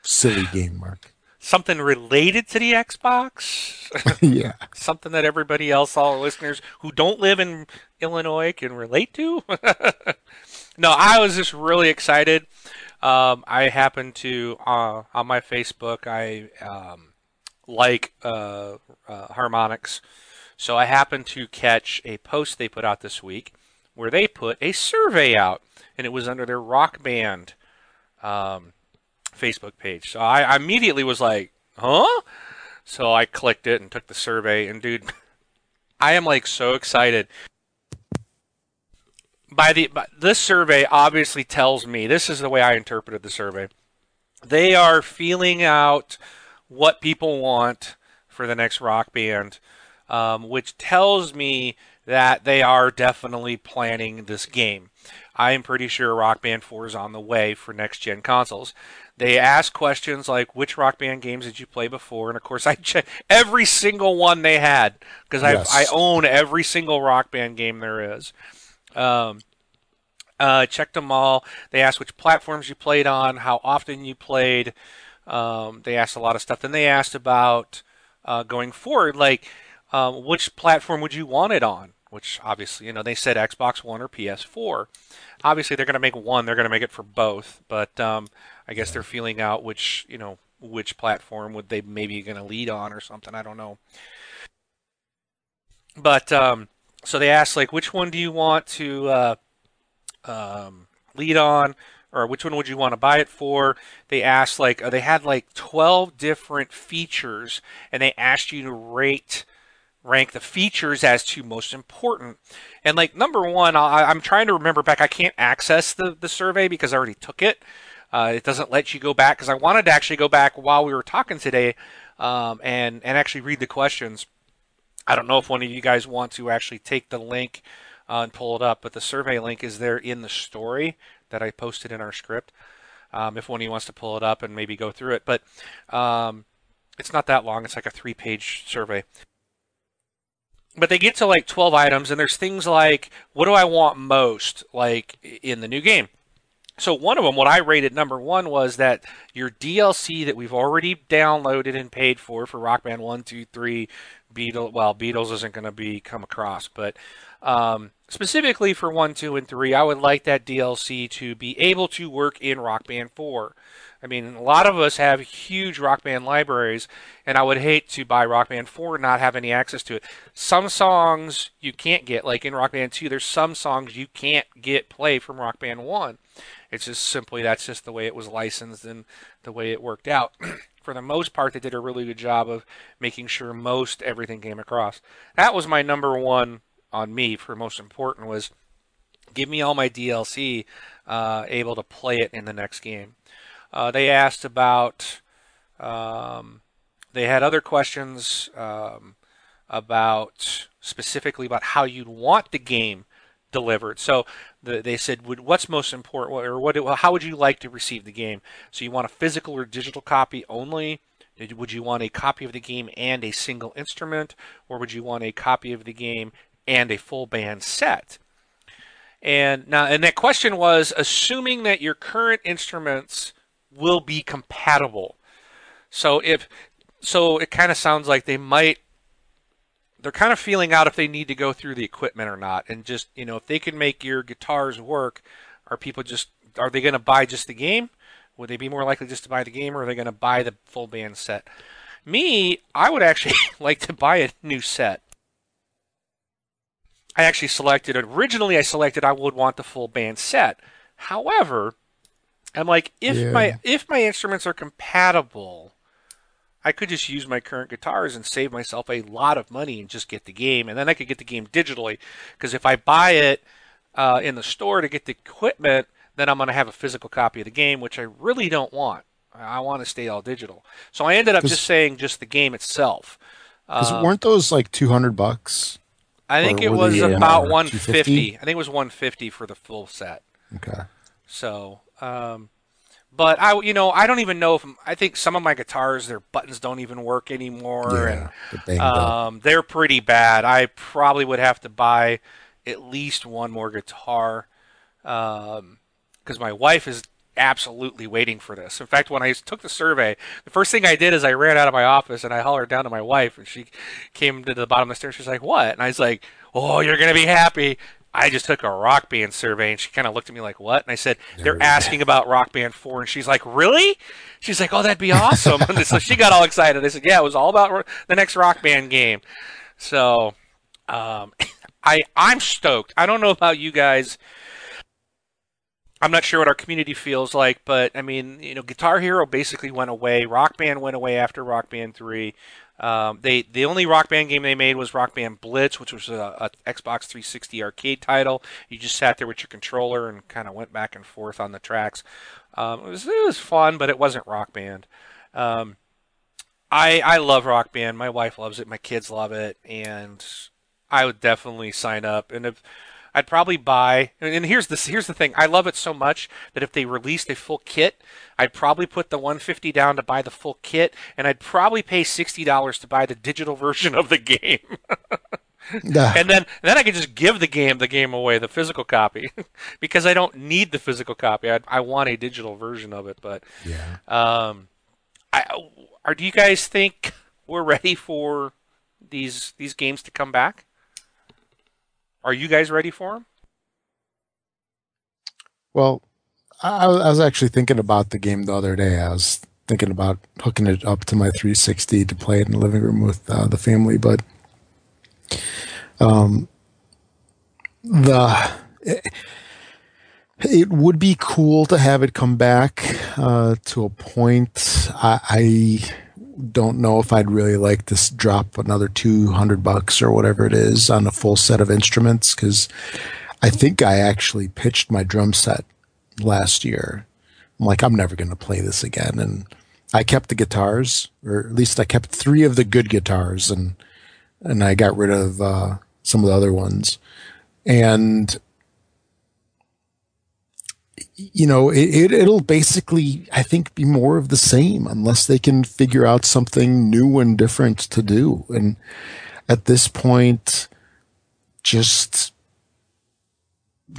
silly game, Mark something related to the Xbox. [LAUGHS] [LAUGHS] yeah. something that everybody else, all our listeners who don't live in Illinois, can relate to. [LAUGHS] no, I was just really excited. Um, I happened to uh, on my Facebook. I um, like uh, uh, Harmonix, so I happened to catch a post they put out this week where they put a survey out, and it was under their rock band. Um, Facebook page. So I, I immediately was like, huh? So I clicked it and took the survey. And dude, [LAUGHS] I am like so excited. By the by, this survey obviously tells me this is the way I interpreted the survey. They are feeling out what people want for the next rock band, um, which tells me that they are definitely planning this game. I am pretty sure Rock Band 4 is on the way for next gen consoles. They ask questions like, "Which Rock Band games did you play before?" And of course, I checked every single one they had because yes. I I own every single Rock Band game there is. Um, uh, checked them all. They asked which platforms you played on, how often you played. Um, they asked a lot of stuff. Then they asked about uh, going forward, like um, which platform would you want it on? Which obviously, you know, they said Xbox One or PS4. Obviously, they're going to make one. They're going to make it for both. But um, I guess they're feeling out which you know which platform would they maybe going to lead on or something. I don't know. But um, so they asked like, which one do you want to uh, um, lead on, or which one would you want to buy it for? They asked like, uh, they had like twelve different features, and they asked you to rate rank the features as to most important. And like number one, I, am trying to remember back. I can't access the the survey because I already took it. Uh, it doesn't let you go back because I wanted to actually go back while we were talking today um, and and actually read the questions. I don't know if one of you guys want to actually take the link uh, and pull it up, but the survey link is there in the story that I posted in our script. Um, if one of you wants to pull it up and maybe go through it, but um, it's not that long. It's like a three-page survey. But they get to like 12 items, and there's things like, what do I want most, like in the new game? So one of them, what I rated number one was that your DLC that we've already downloaded and paid for for Rock Band one, two, three, Beatles. Well, Beatles isn't going to be come across, but um, specifically for one, two, and three, I would like that DLC to be able to work in Rock Band four. I mean, a lot of us have huge Rock Band libraries, and I would hate to buy Rock Band 4 and not have any access to it. Some songs you can't get, like in Rock Band 2, there's some songs you can't get play from Rock Band 1. It's just simply that's just the way it was licensed and the way it worked out. [CLEARS THROAT] For the most part, they did a really good job of making sure most everything came across. That was my number one on me for most important was give me all my DLC uh, able to play it in the next game. Uh, they asked about um, they had other questions um, about specifically about how you'd want the game delivered. So the, they said, what's most important, or what, how would you like to receive the game? So you want a physical or digital copy only? Would you want a copy of the game and a single instrument, or would you want a copy of the game and a full band set? And now, and that question was assuming that your current instruments will be compatible. So if so, it kind of sounds like they might they're kind of feeling out if they need to go through the equipment or not, and just you know if they can make your guitars work, are people just are they going to buy just the game? Would they be more likely just to buy the game, or are they going to buy the full band set? Me, I would actually [LAUGHS] like to buy a new set. I actually selected originally. I selected I would want the full band set. However, I'm like if yeah. my if my instruments are compatible I could just use my current guitars and save myself a lot of money and just get the game, and then I could get the game digitally. Because if I buy it uh, in the store to get the equipment, then I'm going to have a physical copy of the game, which I really don't want. I want to stay all digital. So I ended up just saying just the game itself. Because Um, weren't those like two hundred bucks? I think it was they, uh, about 250? 150. I think it was 150 for the full set. Okay. So, um, but I, you know, I don't even know if I think some of my guitars, their buttons don't even work anymore, Yeah. the banged up. and um, they're pretty bad. I probably would have to buy at least one more guitar, because my wife is absolutely waiting for this. In fact, when I took the survey, the first thing I did is I ran out of my office and I hollered down to my wife, and she came to the bottom of the stairs. She's like, "What?" And I was like, "Oh, you're gonna be happy." I just took a rock band survey and she kind of looked at me like, what? And I said, they're asking about rock band 4. And she's like, really? She's like, oh, that'd be awesome. [LAUGHS] and so she got all excited. I said, yeah, it was all about the next rock band game. So, um, [LAUGHS] I, I'm stoked. I don't know about you guys. I'm not sure what our community feels like, but I mean, you know, Guitar Hero basically went away. Rock Band went away after Rock Band 3. Um, they the only Rock Band game they made was Rock Band Blitz, which was a, a Xbox 360 arcade title. You just sat there with your controller and kind of went back and forth on the tracks. Um, it was it was fun, but it wasn't Rock Band. Um, I I love Rock Band. My wife loves it. My kids love it, and I would definitely sign up. And if I'd probably buy. And here's the here's the thing. I love it so much that if they released a full kit, I'd probably put the 150 down to buy the full kit, and I'd probably pay sixty dollars to buy the digital version of the game. [LAUGHS] And then then I could just give the game the game away, the physical copy, [LAUGHS] because I don't need the physical copy. I I want a digital version of it. But yeah. um, I are do you guys think we're ready for these these games to come back? Are you guys ready for him? Well, I, I was actually thinking about the game the other day. I was thinking about hooking it up to my 360 to play it in the living room with uh, the family, but um, the it, it would be cool to have it come back uh, to a point. I, I don't know if I'd really like to drop another 200 bucks or whatever it is on a full set of instruments because I think I actually pitched my drum set last year. I'm like, I'm never going to play this again. And I kept the guitars, or at least I kept three of the good guitars, and and I got rid of uh, some of the other ones. And you know, it, it it'll basically, I think, be more of the same unless they can figure out something new and different to do. And at this point, just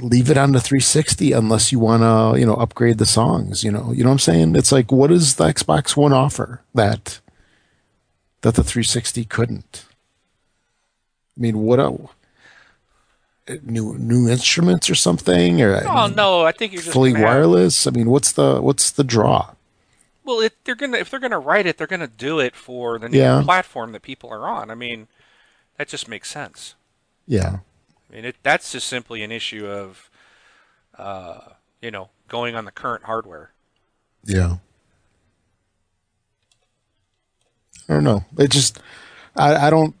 leave it on the 360 unless you want to, you know, upgrade the songs, you know. You know what I'm saying? It's like what does the Xbox One offer that that the 360 couldn't? I mean, what new new instruments or something or Oh no, I think you're just fully wireless? I mean, what's the what's the draw? Well, if they're gonna if they're gonna write it, they're gonna do it for the new Yeah. platform that people are on. I mean, that just makes sense. Yeah. I mean, it, that's just simply an issue of, uh, you know, going on the current hardware. Yeah. I don't know. It just, I, I don't.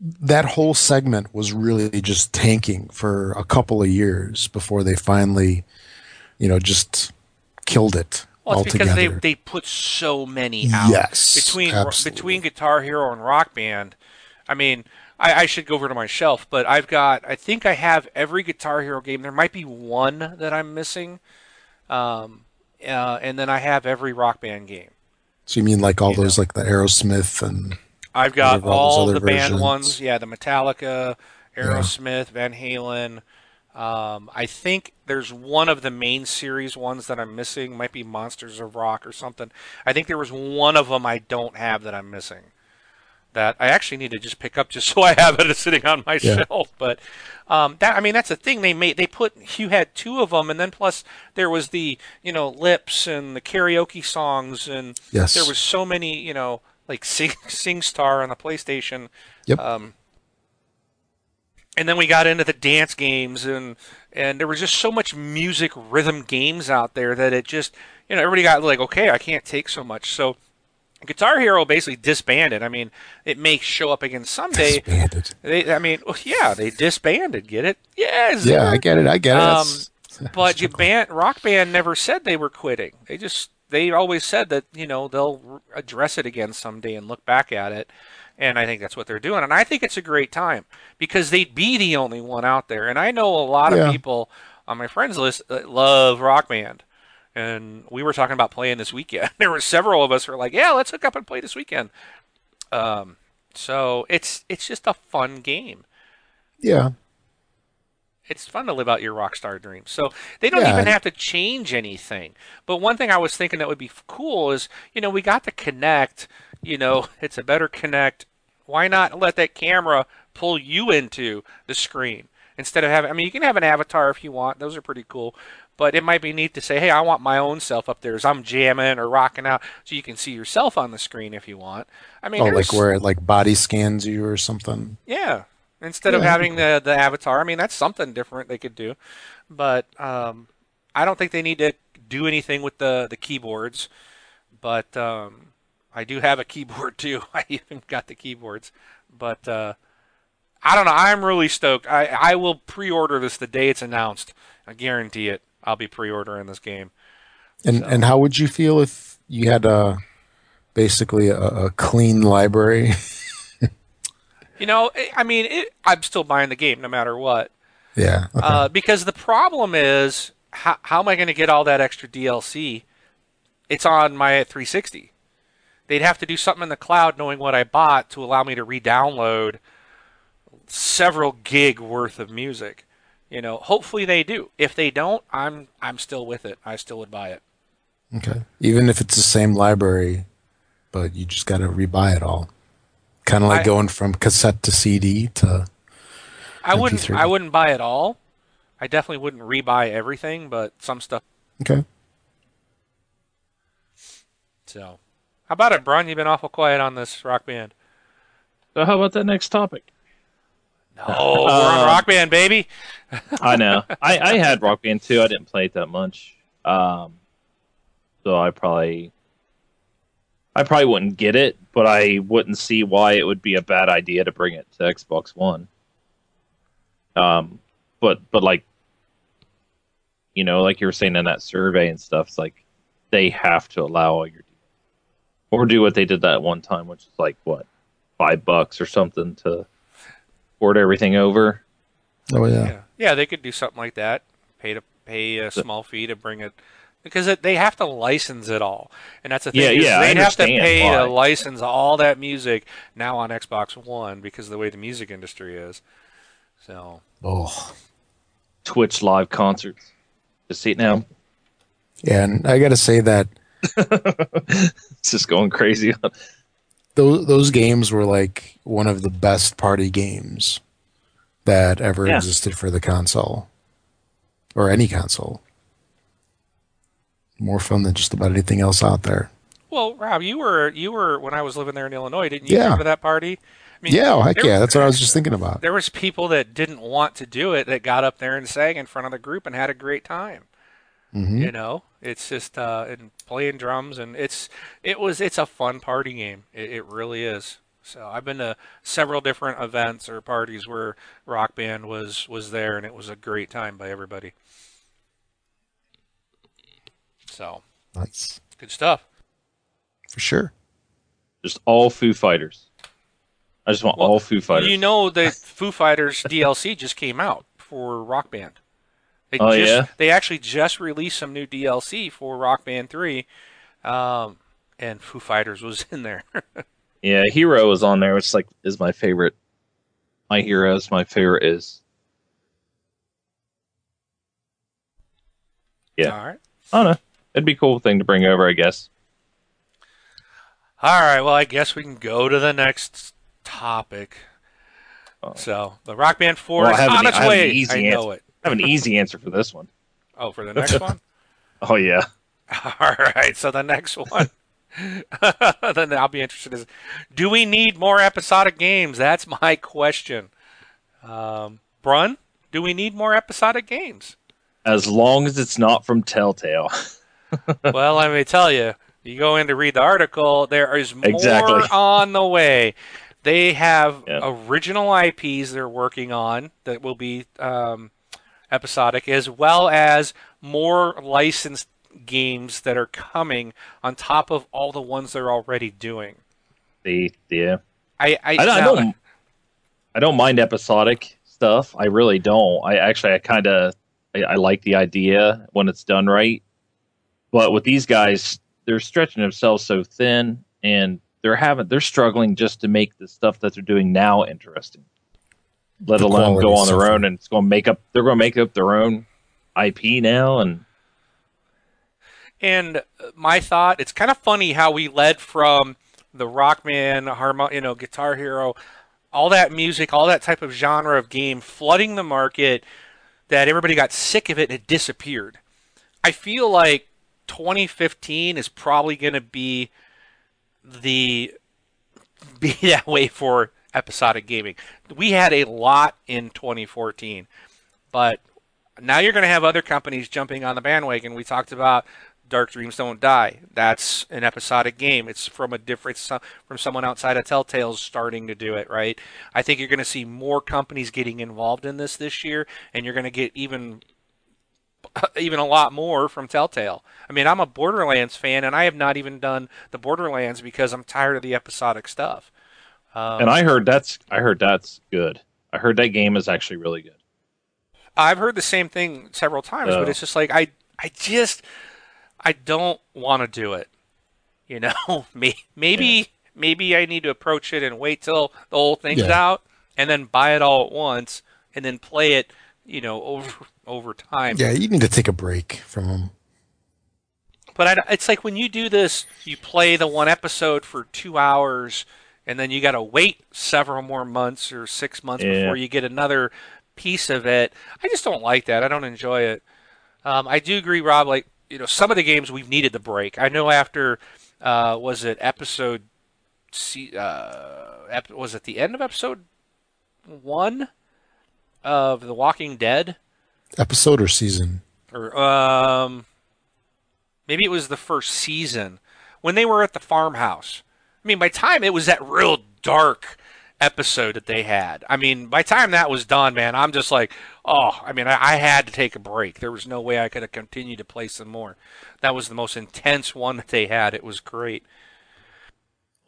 That whole segment was really just tanking for a couple of years before they finally, you know, just killed it Well, it's altogether. because they they put so many out. Yes, between absolutely. between Guitar Hero and Rock Band. I mean, I, I should go over to my shelf, but I've got. I think I have every Guitar Hero game. There might be one that I'm missing, um, uh, and then I have every Rock Band game. so you mean like all you those, like the Aerosmith and I've got all those all other the band ones. Yeah, the Metallica, Aerosmith, Van Halen. Um, I think there's one of the main series ones that I'm missing. Might be Monsters of Rock or something. I think there was one of them I don't have that I'm missing. That I actually need to just pick up just [LAUGHS] so I have it sitting on my Yeah. shelf. But um, that I mean that's the thing they made. They put you had two of them, and then plus there was the you know lips and the karaoke songs, and Yes. there was so many you know like Sing SingStar on the PlayStation. Yep. Um, and then we got into the dance games and and there was just so much music rhythm games out there that it just you know everybody got like okay I can't take so much so Guitar Hero basically disbanded I mean it may show up again someday disbanded. they I mean well, yeah they disbanded get it yes Yeah, I get it. I get it. um, but you band Rock Band never said they were quitting they just they always said that you know they'll address it again someday and look back at it. And I think that's what they're doing. And I think it's a great time because they'd be the only one out there. And I know a lot Yeah. of people on my friends list that love Rock Band. And we were talking about playing this weekend. [LAUGHS] There were several of us who were like, "Yeah, let's hook up and play this weekend." Um, so it's it's just a fun game. Yeah. It's fun to live out your rock star dreams. So they don't Yeah. even have to change anything. But one thing I was thinking that would be cool is, you know, we got the Kinect. You know, [LAUGHS] it's a better Kinect. Why not let that camera pull you into the screen instead of having? I mean, you can have an avatar if you want. Those are pretty cool. But it might be neat to say, hey, I want my own self up there as I'm jamming or rocking out, so you can see yourself on the screen if you want. I mean, Oh, like where it like body scans you or something. yeah. Instead of Yeah, having the the avatar, I mean that's something different they could do, but um, I don't think they need to do anything with the the keyboards. But um, I do have a keyboard [LAUGHS] too. I even got the keyboards, but uh, I don't know. I'm really stoked. I I will pre-order this the day it's announced. I guarantee it. I'll be pre-ordering this game. And So- and how would you feel if you had a basically a, a clean library? [LAUGHS] You know, I- mean, it, I'm still buying the game no matter what. yeah. Okay. Uh, because the problem is, how, how am I going to get all that extra DLC? It's on my 360. They'd have to do something in the cloud, knowing what I bought, to allow me to re-download several gig worth of music. You know, hopefully they do. If they don't, I'm I'm still with it. I still would buy it. okay. Even if it's the same library, but you just got to rebuy it all. Kind of like I- going from cassette to CD to I wouldn't I wouldn't buy it all. I definitely wouldn't re-buy everything, but some stuff. okay. So, how about it, Brun? You've been awful quiet on this rock band. So how about that next topic? No, we're on Uh, rock band, baby. [LAUGHS] I know. I, I had Rock Band too. I didn't play it that much. Um, so I probably, I probably wouldn't get it, but I wouldn't see why it would be a bad idea to bring it to Xbox One. Um, but but like, you know, like you were saying in that survey and stuff, it's like they have to allow all your, or do what they did that one time, which is like what, five bucks or something to port everything over. Oh yeah. Yeah, yeah, they could do something like that. Pay to pay a small fee to bring it because it, they have to license it all, and that's the thing. Yeah, yeah, they'd have to understand pay to license all that music now on Xbox One because of the way the music industry is. So Oh. Twitch live concerts. Just see it now. Yeah, and I got to say that [LAUGHS] It's just going crazy. [LAUGHS] those those games were like one of the best party games that ever Yeah. existed for the console or any console. More fun than just about anything else out there. Well, Rob, you were you were when I was living there in Illinois, didn't you? Yeah. Remember that party? I mean, Yeah, oh, heck yeah, that's what I was just thinking about. There was people that didn't want to do it that got up there and sang in front of the group and had a great time. hmm You know, it's just uh, and playing drums and it's it was it's a fun party game. It, it really is. So I've been to several different events or parties where Rock Band was was there and it was a great time by everybody. So Nice good stuff. for sure. Just all Foo Fighters. I just want Well, all Foo Fighters. You know the Foo Fighters DLC just came out for Rock Band. They Oh, just, yeah? They actually just released some new DLC for Rock Band 3, um, and Foo Fighters was in there. [LAUGHS] yeah, Hero is on there, which like is my favorite. My heroes, my favorite is. Yeah. All right. I don't know. It'd be a cool thing to bring over, I guess. All right. Well, I guess we can go to the next topic. Oh. So the Rock Band 4 Well, I is have an- its I way. easy I know it. I have an easy answer for this one. Oh, for the next one. [LAUGHS] Oh yeah. [LAUGHS] All right. So the next one. [LAUGHS] then I'll be interested. Is do we need more episodic games? That's my question. Um, Brun, do we need more episodic games? As long as it's not from Telltale. [LAUGHS] well, let me tell you. You go in to read the article. There is more Exactly. on the way. They have original IPs they're working on that will be um, episodic, as well as more licensed games that are coming on top of all the ones they're already doing. The yeah. I I, I don't, I don't I don't mind episodic stuff. I really don't. I actually I kind of I, I like the idea when it's done right. But with these guys, they're stretching themselves so thin and they're having they're struggling just to make the stuff that they're doing now interesting. Let The alone go on their so own and it's going to make up they're going to make up their own IP now and And my thought, it's kind of funny how we led from the Rock Band, harmo- you know, Guitar Hero, all that music, all that type of genre of game flooding the market that everybody got sick of it and it disappeared. I feel like 2015 is probably going to be the be [LAUGHS] that way for episodic gaming. We had a lot in 2014, but now you're going to have other companies jumping on the bandwagon. We talked about Dark Dreams Don't Die. That's an episodic game. It's from a different from someone outside of Telltale's starting to do it, right? I think you're going to see more companies getting involved in this this year, and you're going to get even [LAUGHS] even a lot more from Telltale. I mean, I'm a Borderlands fan, and I have not even done the Borderlands because I'm tired of the episodic stuff. Um, and I heard that's I heard that's good. I heard that game is actually really good. I've heard the same thing several times, Oh. but it's just like I, I just, I don't want to do it. You know, [LAUGHS] May- maybe, maybe I need to approach it and wait till the whole thing's Yeah. out, and then buy it all at once, and then play it, you know, over over time. Yeah, you need to take a break from them. But I, it's like when you do this, you play the one episode for two hours, and then you got to wait several more months or six months Yeah. before you get another piece of it. I just don't like that. I don't enjoy it. Um, I do agree, Rob. Like you know, some of the games we've needed the break. I know after uh, was it episode, se- uh, ep- was it the end of episode one of The Walking Dead? Episode or season? or um, maybe it was the first season when they were at the farmhouse. I mean, by time it was that real dark episode that they had. I mean, by time that was done, man, I'm just like, oh, I mean, I, I had to take a break. There was no way I could have continued to play some more. That was the most intense one that they had. It was great.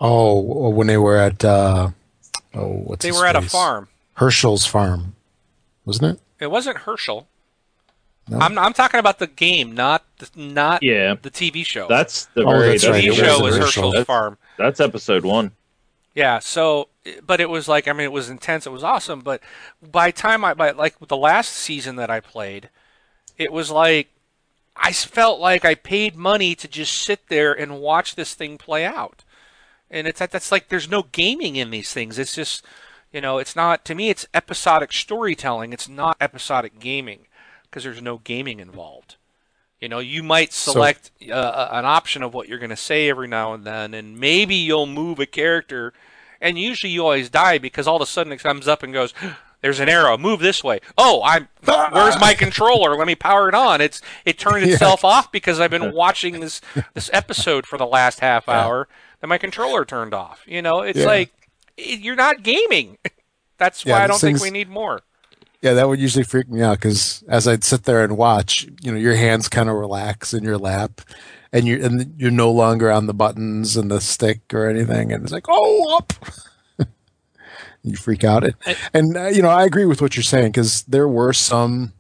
Oh, when they were at uh, oh, what's They were at a farm. Hershel's farm, wasn't it? It wasn't Hershel. No? I'm I'm talking about the game, not the, not Yeah, the TV show. that's the Oh, very that's the right, TV show the was Hershel. Hershel's That's- farm. That's episode one. Yeah, so but it was like I mean it was intense, it was awesome, but by time I by like the last season that I played, it was like I felt like I paid money to just sit there and watch this thing play out. And it's that that's like there's no gaming in these things. It's just you know, it's not to me it's episodic storytelling. It's not episodic gaming because there's no gaming involved. You know, you might So- select uh, an option of what you're going to say every now and then, and maybe you'll move a character, and usually you always die because all of a sudden it comes up and goes, [GASPS] "There's an arrow. Move this way." Oh, I'm. Where's my controller? Let me power it on. It's it turned [LAUGHS] Yeah. itself off because I've been [LAUGHS] watching this this episode for the last half hour. Then my controller turned off. You know, it's Yeah. like you're not gaming. [LAUGHS] That's Yeah, why I don't think we need more. Yeah, that would usually freak me out because as I'd sit there and watch, you know, your hands kind of relax in your lap, and you're and you're no longer on the buttons and the stick or anything, and it's like, oh, up. [LAUGHS] you freak out, and, and uh, you know, I agree with what you're saying because there were some,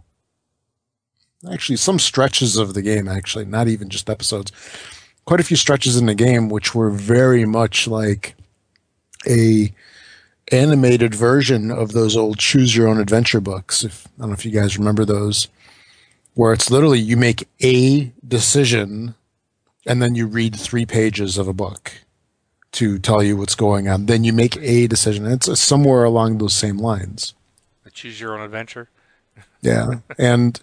actually, some stretches of the game, actually, not even just episodes, quite a few stretches in the game which were very much like a animated version of those old choose your own adventure books if i don't know if you guys remember those where it's literally you make a decision and then you read three pages of a book to tell you what's going on. Then you make a decision. It's somewhere along those same lines. Choose your own adventure. [LAUGHS] yeah. And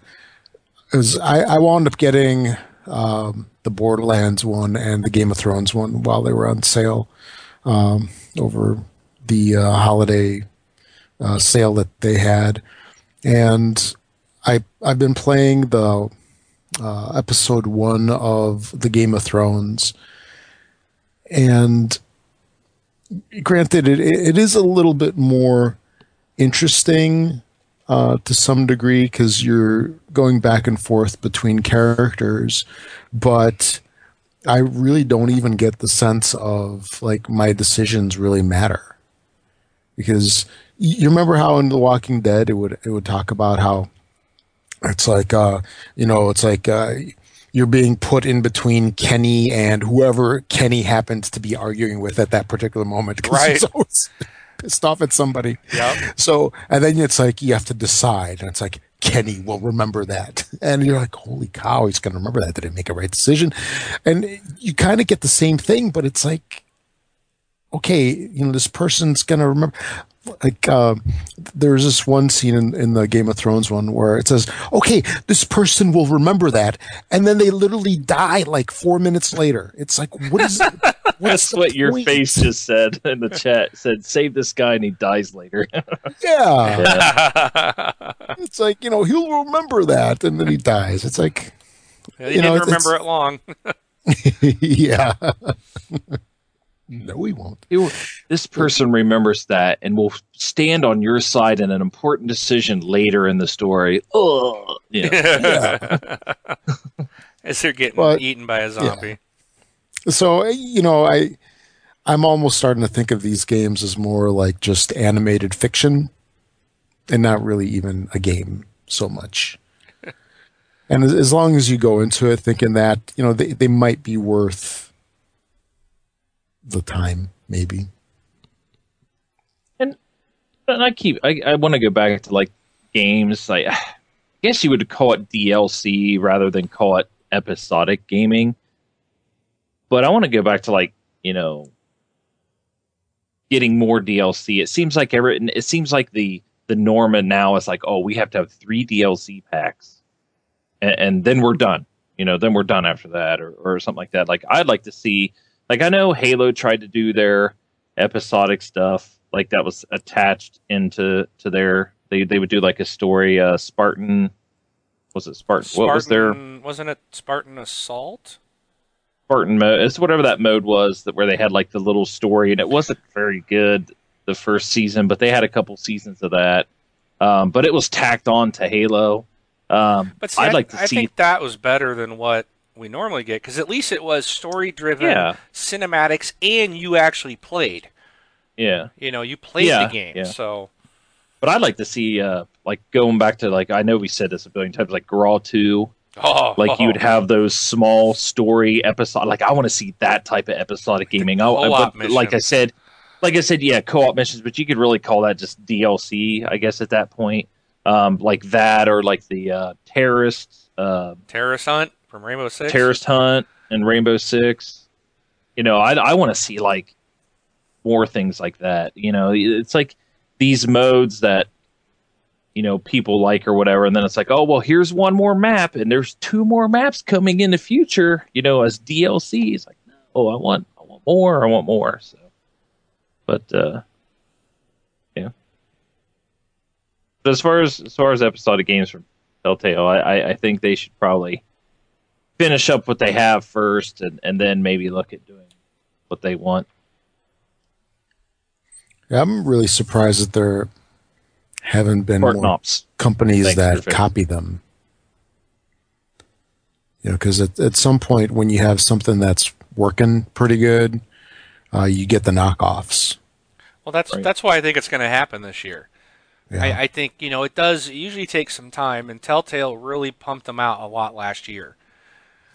as I, I wound up getting um, the borderlands one and the game of thrones one while they were on sale. Um, over the uh, holiday uh, sale that they had. And I, i've been playing the uh, episode one of the game of thrones. And granted it, it is a little bit more interesting uh, to some degree because you're going back and forth between characters, but I really don't even get the sense of like my decisions really matter because you remember how in The Walking Dead it would it would talk about how it's like uh you know it's like uh you're being put in between Kenny and whoever Kenny happens to be arguing with at that particular moment. [LAUGHS] Right. [LAUGHS] Pissed off at somebody. Yeah. So, and then it's like you have to decide, and it's like Kenny will remember that, [LAUGHS] and you're like, holy cow, he's going to remember that. Did he make a right decision? And you kind of get the same thing, but it's like, okay, you know, this person's going to remember. Like, um, there's this one scene in, in the Game of Thrones one where it says, okay, this person will remember that. And then they literally die like four minutes later. It's like, what is [LAUGHS] That's what your face just said in the chat. It said, "Save this guy and he dies later." [LAUGHS] Yeah. [LAUGHS] It's like, you know, he'll remember that. And then he dies. It's like, he You didn't know, remember it long. yeah. No, he won't. You- this person remembers that and will stand on your side in an important decision later in the story. Oh, yeah. [LAUGHS] As they're getting But- eaten by a zombie. So, you know, I I'm almost starting to think of these games as more like just animated fiction and not really even a game so much. [LAUGHS] And as, as long as you go into it thinking that, you know, they, they might be worth the time, maybe. And and I keep I, I want to go back to like games. [SIGHS] I guess you would call it DLC rather than call it episodic gaming. But I want to go back to like you know getting more DLC. It seems like every it seems like the the norm now is like oh we have to have three DLC packs, and, and then we're done. You know, then we're done after that, or or something like that. Like I'd like to see. Like I know Halo tried to do their episodic stuff like that was attached into to their they they would do like a story uh spartan was it spartan, what was their Wasn't it Spartan Assault? spartan mode it's whatever that mode was that where they had like the little story and it wasn't very good the first season but they had a couple seasons of that. Um but it was tacked on to halo. Um But see, i'd I, like to I see think that was better than what we normally get because at least it was story driven, Yeah. cinematics, and you actually played. yeah You know, you played Yeah, the game. yeah. So but i'd like to see uh like going back to like i know we said this a billion times like graw 2 oh, like you would have those small story episode like i want to see that type of episodic gaming I, I- but like i said like i said yeah co-op missions but you could really call that just dlc i guess at that point um like that or like the uh terrorists uh Terrorist Hunt from Rainbow Six. terrorist hunt and rainbow six. You know i, I want to see like more things like that you know? It's like these modes that you know people like or whatever and then it's like oh well here's one more map and there's two more maps coming in the future you know as dlc it's like no i want i want more i want more so. But uh yeah. But as far as as far as episodic games from telltale i, I think they should probably finish up what they have first and, and then maybe look at doing what they want Yeah, I'm really surprised that there haven't been Fort more Knops. companies Thanks, that copy them. You know, because at, at some point when you have something that's working pretty good, uh, you get the knockoffs. Well, that's Right. that's why I think it's going to happen this year. Yeah. I, I think you know it does. Usually take some time, and Telltale really pumped them out a lot last year.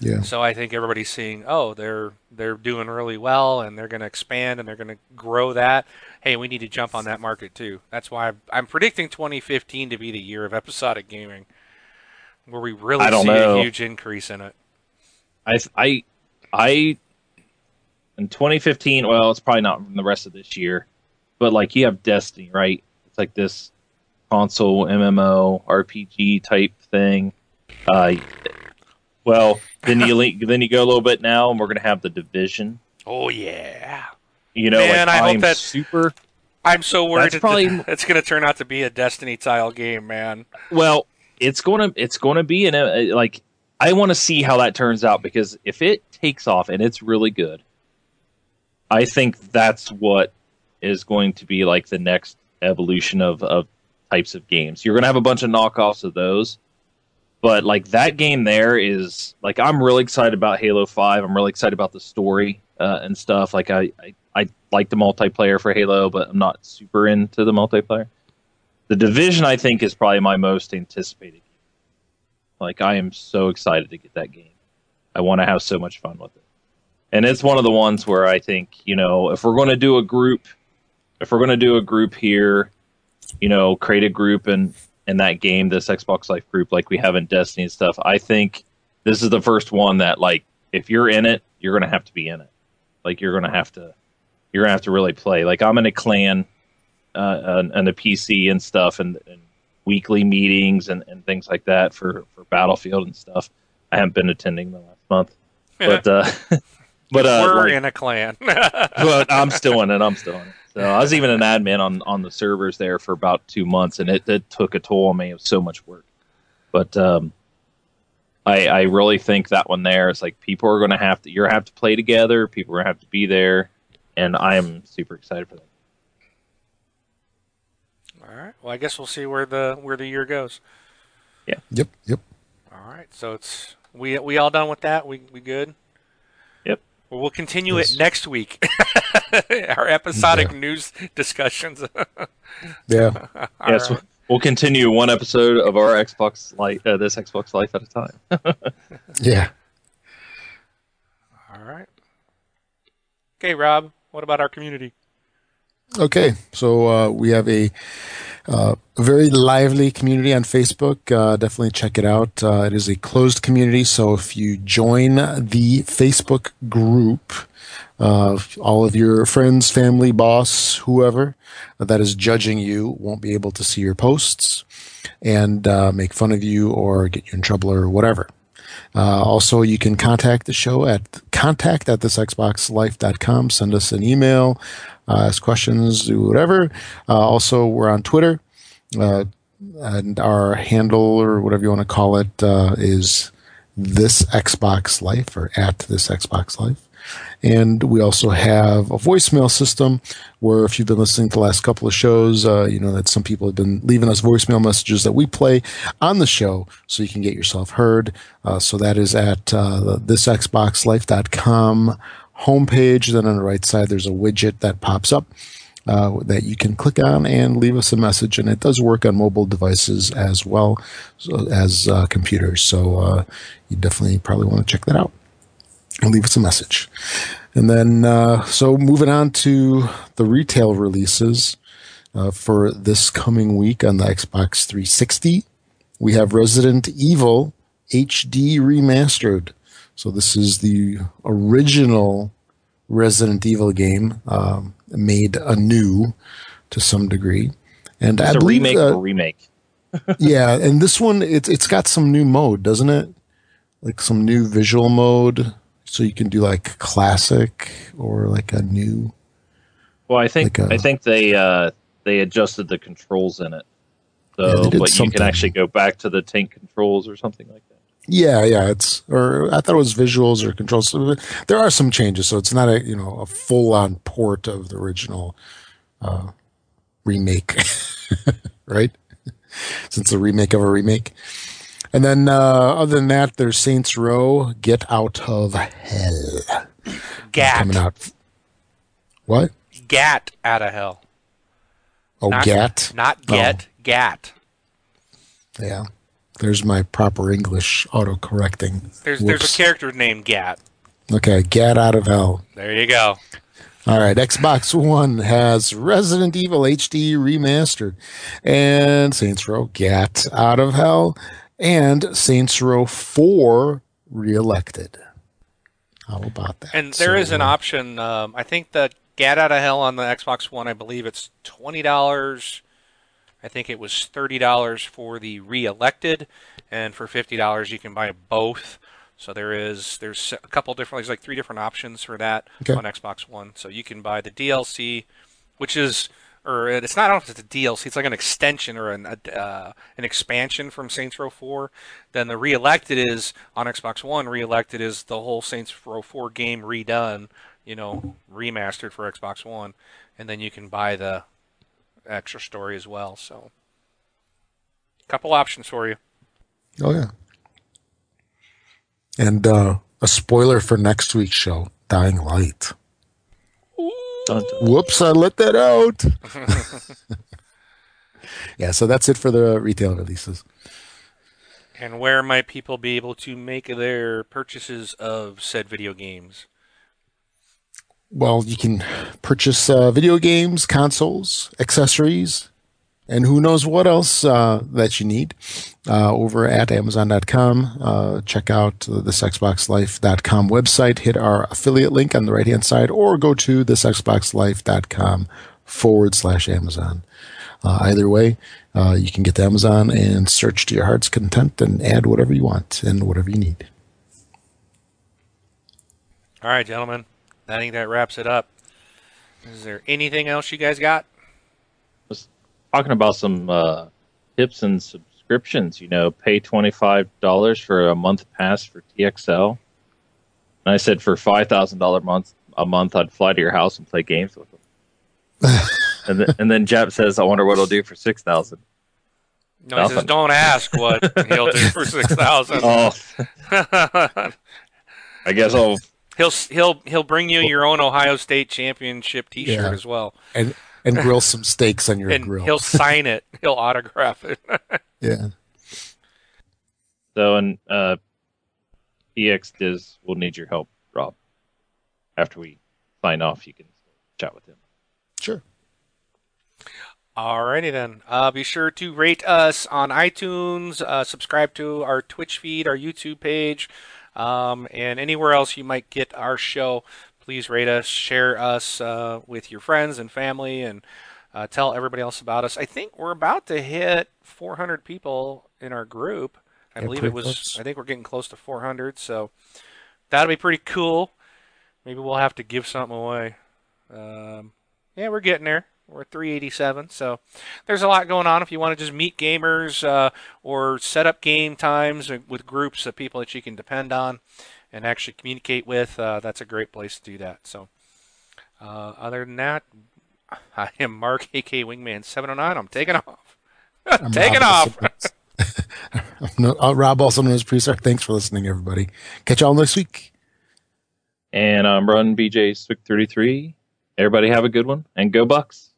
Yeah. So I think everybody's seeing, oh, they're they're doing really well, and they're going to expand, and they're going to grow that. Hey, we need to jump on that market too. That's why I'm, I'm predicting 2015 to be the year of episodic gaming, where we really see know. a huge increase in it. I I I in 2015. Well, it's probably not from the rest of this year, but like you have Destiny, right? It's like this console MMO RPG type thing. Uh, well, then you le- then you go a little bit now, and we're gonna have the Division. Oh yeah, You know, Man, like I hope I'm that- super. I'm so worried That's that probably- [LAUGHS] it's going to turn out to be a Destiny style game, man. Well, it's gonna it's gonna be an uh, like I want to see how that turns out because if it takes off and it's really good, I think that's what is going to be like the next evolution of of types of games. You're gonna have a bunch of knockoffs of those, but like that game there is like I'm really excited about Halo Five. I'm really excited about the story uh, and stuff. Like I, I I like the multiplayer for Halo, but I'm not super into the multiplayer. The Division I think is probably my most anticipated. Game. Like I am so excited to get that game. I want to have so much fun with it. And it's one of the ones where I think, you know, if we're going to do a group, if we're going to do a group here, you know, create a group and in that game, this Xbox Life group, like we have in Destiny and stuff, I think this is the first one that, like, if you're in it, you're going to have to be in it. Like, you're going to have to, you're to have to really play. Like, I'm in a clan uh, and, and the PC and stuff and, and weekly meetings and, and things like that for, for Battlefield and stuff. I haven't been attending the last month, but uh, [LAUGHS] but uh, We're like, in a clan. but I'm [LAUGHS] still in it. I'm still in it. So I was even an admin on on the servers there for about two months, and it, it took a toll on me. It was so much work, but um, I I really think that one there is like people are going to have to you're have to play together. People are going to have to be there, and I am super excited for that. All right. Well, I guess we'll see where the where the year goes. Yeah. Yep, yep. All right. So it's we we all done with that. We we good. Yep. Well, we'll continue Yes. it next week. [LAUGHS] Our episodic Yeah. news discussions. [LAUGHS] Yeah. All yes, right. we'll continue one episode of our Xbox Life, uh, this Xbox Life at a time. [LAUGHS] Yeah. All right. Okay, Rob. What about our community? Okay, so uh, we have a, uh, very lively community on Facebook. Uh, definitely check it out. Uh, it is a closed community, so if you join the Facebook group, uh, all of your friends, family, boss, whoever that is judging you won't be able to see your posts and uh, make fun of you or get you in trouble or whatever. Uh, also, you can contact the show at contact at this Xbox thisxboxlife.com. Send us an email, uh, ask questions, do whatever. Uh, also, we're on Twitter, uh, and our handle or whatever you want to call it uh, is this Xbox Life or at this Xbox Life. And we also have a voicemail system where if you've been listening to the last couple of shows, uh, you know that some people have been leaving us voicemail messages that we play on the show so you can get yourself heard. Uh, so that is at uh, thisxboxlife.com homepage. Then on the right side, there's a widget that pops up. Uh, that you can click on and leave us a message, and it does work on mobile devices as well as uh, computers. So uh, you definitely probably want to check that out and leave us a message. And then, uh, so moving on to the retail releases uh, for this coming week on the Xbox 360, we have Resident Evil HD Remastered. So this is the original Resident Evil game um, made anew to some degree. And It's I a believe, remake uh, remake. [LAUGHS] yeah, and this one it's it's got some new mode, doesn't it? Like some new visual mode, so you can do like classic or like a new. Well, I think like a- I think they uh, they adjusted the controls in it, so did but you can actually go back to the tank controls or something like that. Yeah, yeah, it's or I thought it was visuals or controls. There are some changes, so it's not a you know a full on port of the original uh, remake, [LAUGHS] right? Since the remake of a remake. And then, uh, other than that, there's Saints Row: Get Out of Hell Gat. coming out. What? Gat out of hell. Oh, Not- Gat. Not get. Gat. Yeah. There's my proper English auto correcting. There's there's a character named Gat. Okay, Gat out of hell. There you go. All right, Xbox One has Resident Evil HD remastered, and Saints Row Gat out of hell, and Saints Row 4 reelected. How about that? And there is So, an uh, option. Um, I think the Gat out of hell on the Xbox One. I believe it's twenty dollars. I think it was thirty dollars for the re-elected, and for fifty dollars you can buy both. So there is there's a couple different there's like three different options for that Okay. on Xbox One. So you can buy the DLC, which is or it's not I don't know if it's a DLC. It's like an extension or an uh, an expansion from Saints Row 4. Then the re-elected is on Xbox One. Re-elected is the whole Saints Row 4 game redone, you know, remastered for Xbox One, and then you can buy the extra story as well. So a Couple options for you. Oh yeah. And uh, a spoiler for next week's show: Dying Light. Dun, dun. Whoops, I let that out. [LAUGHS] yeah, so that's it for the retail releases. And where might people be able to make their purchases of said video games? Well, you can purchase uh, video games, consoles, accessories, and who knows what else uh, that you need uh, over at Amazon.com. Uh, check out the ThisXboxLife.com website, hit our affiliate link on the right hand side, or go to ThisXboxLife.com forward slash Amazon. Uh, either way, uh, you can get to Amazon and search to your heart's content and add whatever you want and whatever you need. All right, gentlemen. I think that wraps it up. Is there anything else you guys got? Talking about some uh, tips and subscriptions, you know, pay $25 for a month pass for TXL. And I said for $5,000 month a month, I'd fly to your house and play games with them. [LAUGHS] and, then, and then Jap says, I wonder what he'll do for 6000 No, he says, don't ask what he'll do for [LAUGHS] six thousand. Oh, [LAUGHS] I guess I'll he'll he'll he'll bring you your own Ohio State championship T-shirt Yeah. as well, And and grill some steaks on your and grill. he'll [LAUGHS] sign it. He'll autograph it. [LAUGHS] yeah. So, and uh, EX Diz will need your help, Rob. After we sign off, you can chat with him. Sure. Alrighty then. Uh, be sure to rate us on iTunes, uh, subscribe to our Twitch feed, our YouTube page, um, and anywhere else you might get our show. Please rate us, share us uh, with your friends and family, and uh, tell everybody else about us. I think we're about to hit 400 people in our group. I Yeah, believe it was. close. I think we're getting close to 400, so that'll be pretty cool. Maybe we'll have to give something away. Um, yeah, we're getting there. We're 387, so there's a lot going on. If you want to just meet gamers uh, or set up game times with groups of people that you can depend on and actually communicate with, uh, that's a great place to do that. So, uh, other than that, [LAUGHS] I am Mark, AK Wingman709. I'm taking off. [LAUGHS] I'm taking Rob, off. also known- [LAUGHS] no, uh, Rob, also known as Priest. Thanks for listening, everybody. Catch y'all next week. And I'm Run BJ Swick 33. Everybody have a good one and go Bucks.